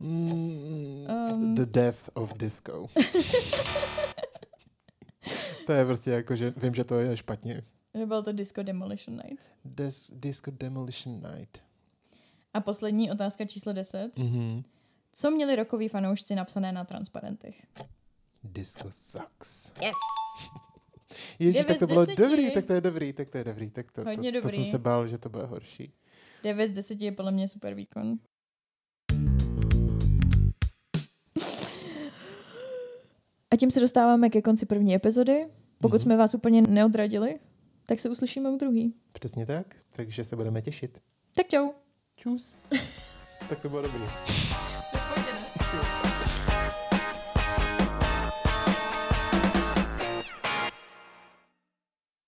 Mm, Um. The Death of Disco. to je prostě jako, že vím, že to je špatně. Byl to Disco Demolition Night. Des, disco Demolition Night. A poslední otázka číslo 10. Mm-hmm. Co měli rokoví fanoušci napsané na transparentech? Disco sucks. Yes! Ježíš, tak to bylo dobrý, tak to je dobrý, tak to je dobrý. Tak to, Hodně to, to jsem dobrý. se bál, že to bude horší. 9 z 10 je podle mě super výkon. A tím se dostáváme ke konci první epizody. Pokud Mhm. jsme vás úplně neodradili, tak se uslyšíme u druhý. Přesně tak, takže se budeme těšit. Tak čau! Čus. tak to bylo dobrý.